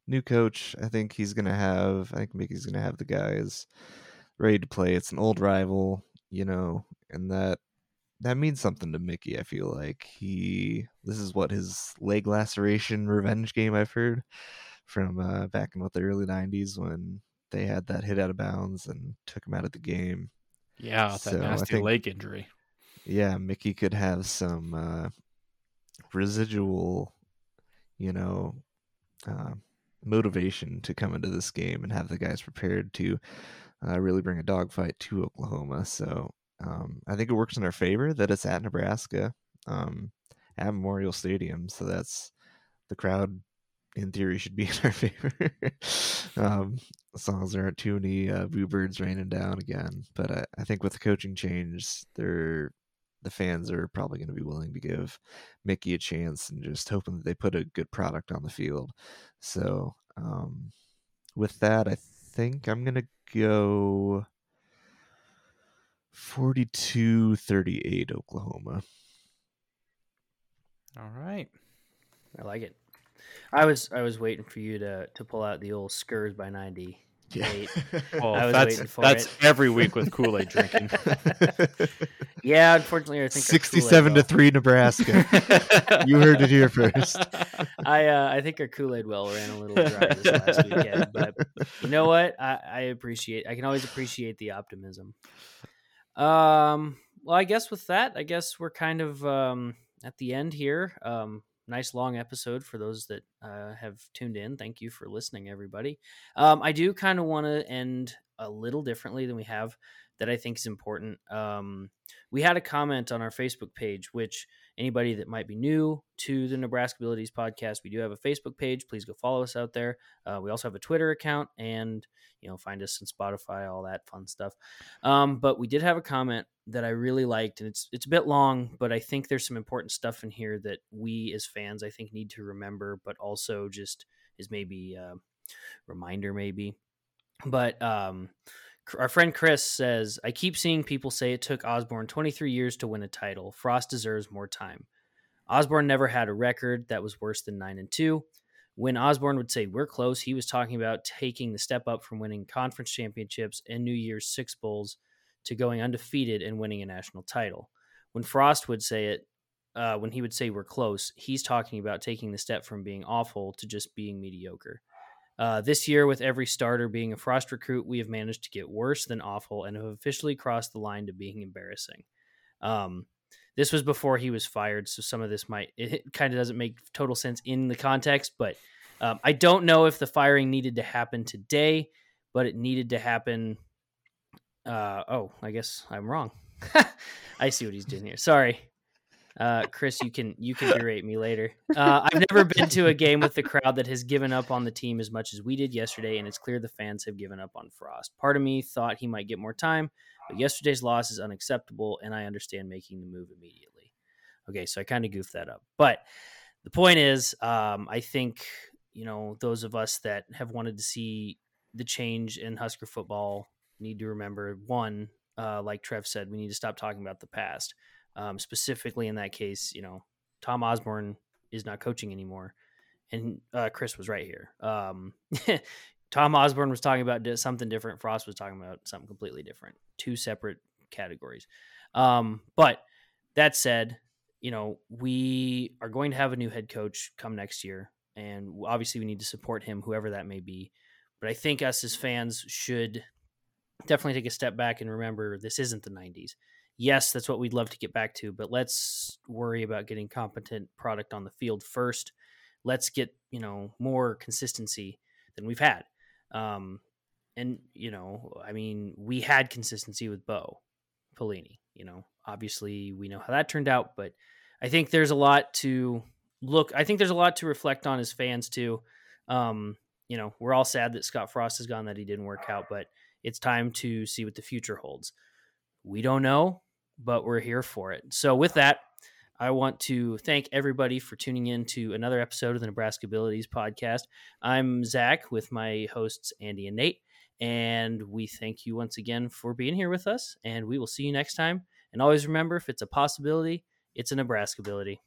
new coach. I think he's gonna have. I think Mickey's gonna have the guys ready to play. It's an old rival, you know, and that that means something to Mickey. I feel like he. This is what his leg laceration revenge game. I've heard from uh, back in what the early '90s when they had that hit out of bounds and took him out of the game. Yeah, that so nasty think, leg injury. Yeah, Mickey could have some uh, residual, you know, uh, motivation to come into this game and have the guys prepared to uh, really bring a dogfight to Oklahoma. So um, I think it works in our favor that it's at Nebraska, um, at Memorial Stadium. So that's the crowd, in theory, should be in our favor. um, as long aren't too many uh, boo birds raining down again. But I, I think with the coaching change, they're the fans are probably going to be willing to give Mickey a chance and just hoping that they put a good product on the field. So, um, with that, I think I'm going to go 42 38 Oklahoma. All right. I like it. I was I was waiting for you to to pull out the old Skurs by 90 yeah. well, that's that's it. every week with Kool Aid drinking. yeah, unfortunately, I think sixty-seven to three, Nebraska. you heard it here first. I uh, I think our Kool Aid well ran a little dry this last weekend, but you know what? I, I appreciate. I can always appreciate the optimism. Um. Well, I guess with that, I guess we're kind of um, at the end here. Um, nice long episode for those that uh, have tuned in. Thank you for listening, everybody. Um, I do kind of want to end a little differently than we have that I think is important. Um, we had a comment on our Facebook page, which anybody that might be new to the Nebraska Abilities podcast, we do have a Facebook page. Please go follow us out there. Uh, we also have a Twitter account, and you know, find us on Spotify, all that fun stuff. Um, but we did have a comment that I really liked, and it's it's a bit long, but I think there's some important stuff in here that we as fans I think need to remember, but also just is maybe a reminder, maybe. But um, our friend Chris says, I keep seeing people say it took Osborne 23 years to win a title. Frost deserves more time. Osborne never had a record that was worse than 9 and 2. When Osborne would say we're close, he was talking about taking the step up from winning conference championships and New Year's Six Bowls to going undefeated and winning a national title. When Frost would say it, uh, when he would say we're close, he's talking about taking the step from being awful to just being mediocre. Uh, this year, with every starter being a Frost recruit, we have managed to get worse than awful and have officially crossed the line to being embarrassing. Um, this was before he was fired, so some of this might it kind of doesn't make total sense in the context. But um, I don't know if the firing needed to happen today, but it needed to happen. Uh, oh, I guess I'm wrong. I see what he's doing here. Sorry. Uh, Chris, you can you can berate me later. Uh, I've never been to a game with the crowd that has given up on the team as much as we did yesterday, and it's clear the fans have given up on Frost. Part of me thought he might get more time, but yesterday's loss is unacceptable, and I understand making the move immediately. Okay, so I kind of goofed that up, but the point is, um, I think you know those of us that have wanted to see the change in Husker football need to remember one, uh, like Trev said, we need to stop talking about the past um, specifically in that case, you know, Tom Osborne is not coaching anymore, and uh, Chris was right here. Um, Tom Osborne was talking about something different. Frost was talking about something completely different. Two separate categories. Um, but that said, you know, we are going to have a new head coach come next year, and obviously we need to support him, whoever that may be. But I think us as fans should definitely take a step back and remember this isn't the 90s. Yes, that's what we'd love to get back to, but let's worry about getting competent product on the field first. Let's get, you know, more consistency than we've had. Um, and, you know, I mean, we had consistency with Bo Pelini, you know, obviously we know how that turned out, but I think there's a lot to look, I think there's a lot to reflect on as fans too. Um, you know, we're all sad that Scott Frost has gone, that he didn't work out, but it's time to see what the future holds. We don't know, but we're here for it. So, with that, I want to thank everybody for tuning in to another episode of the Nebraska Abilities podcast. I'm Zach with my hosts, Andy and Nate, and we thank you once again for being here with us. And we will see you next time. And always remember if it's a possibility, it's a Nebraska ability.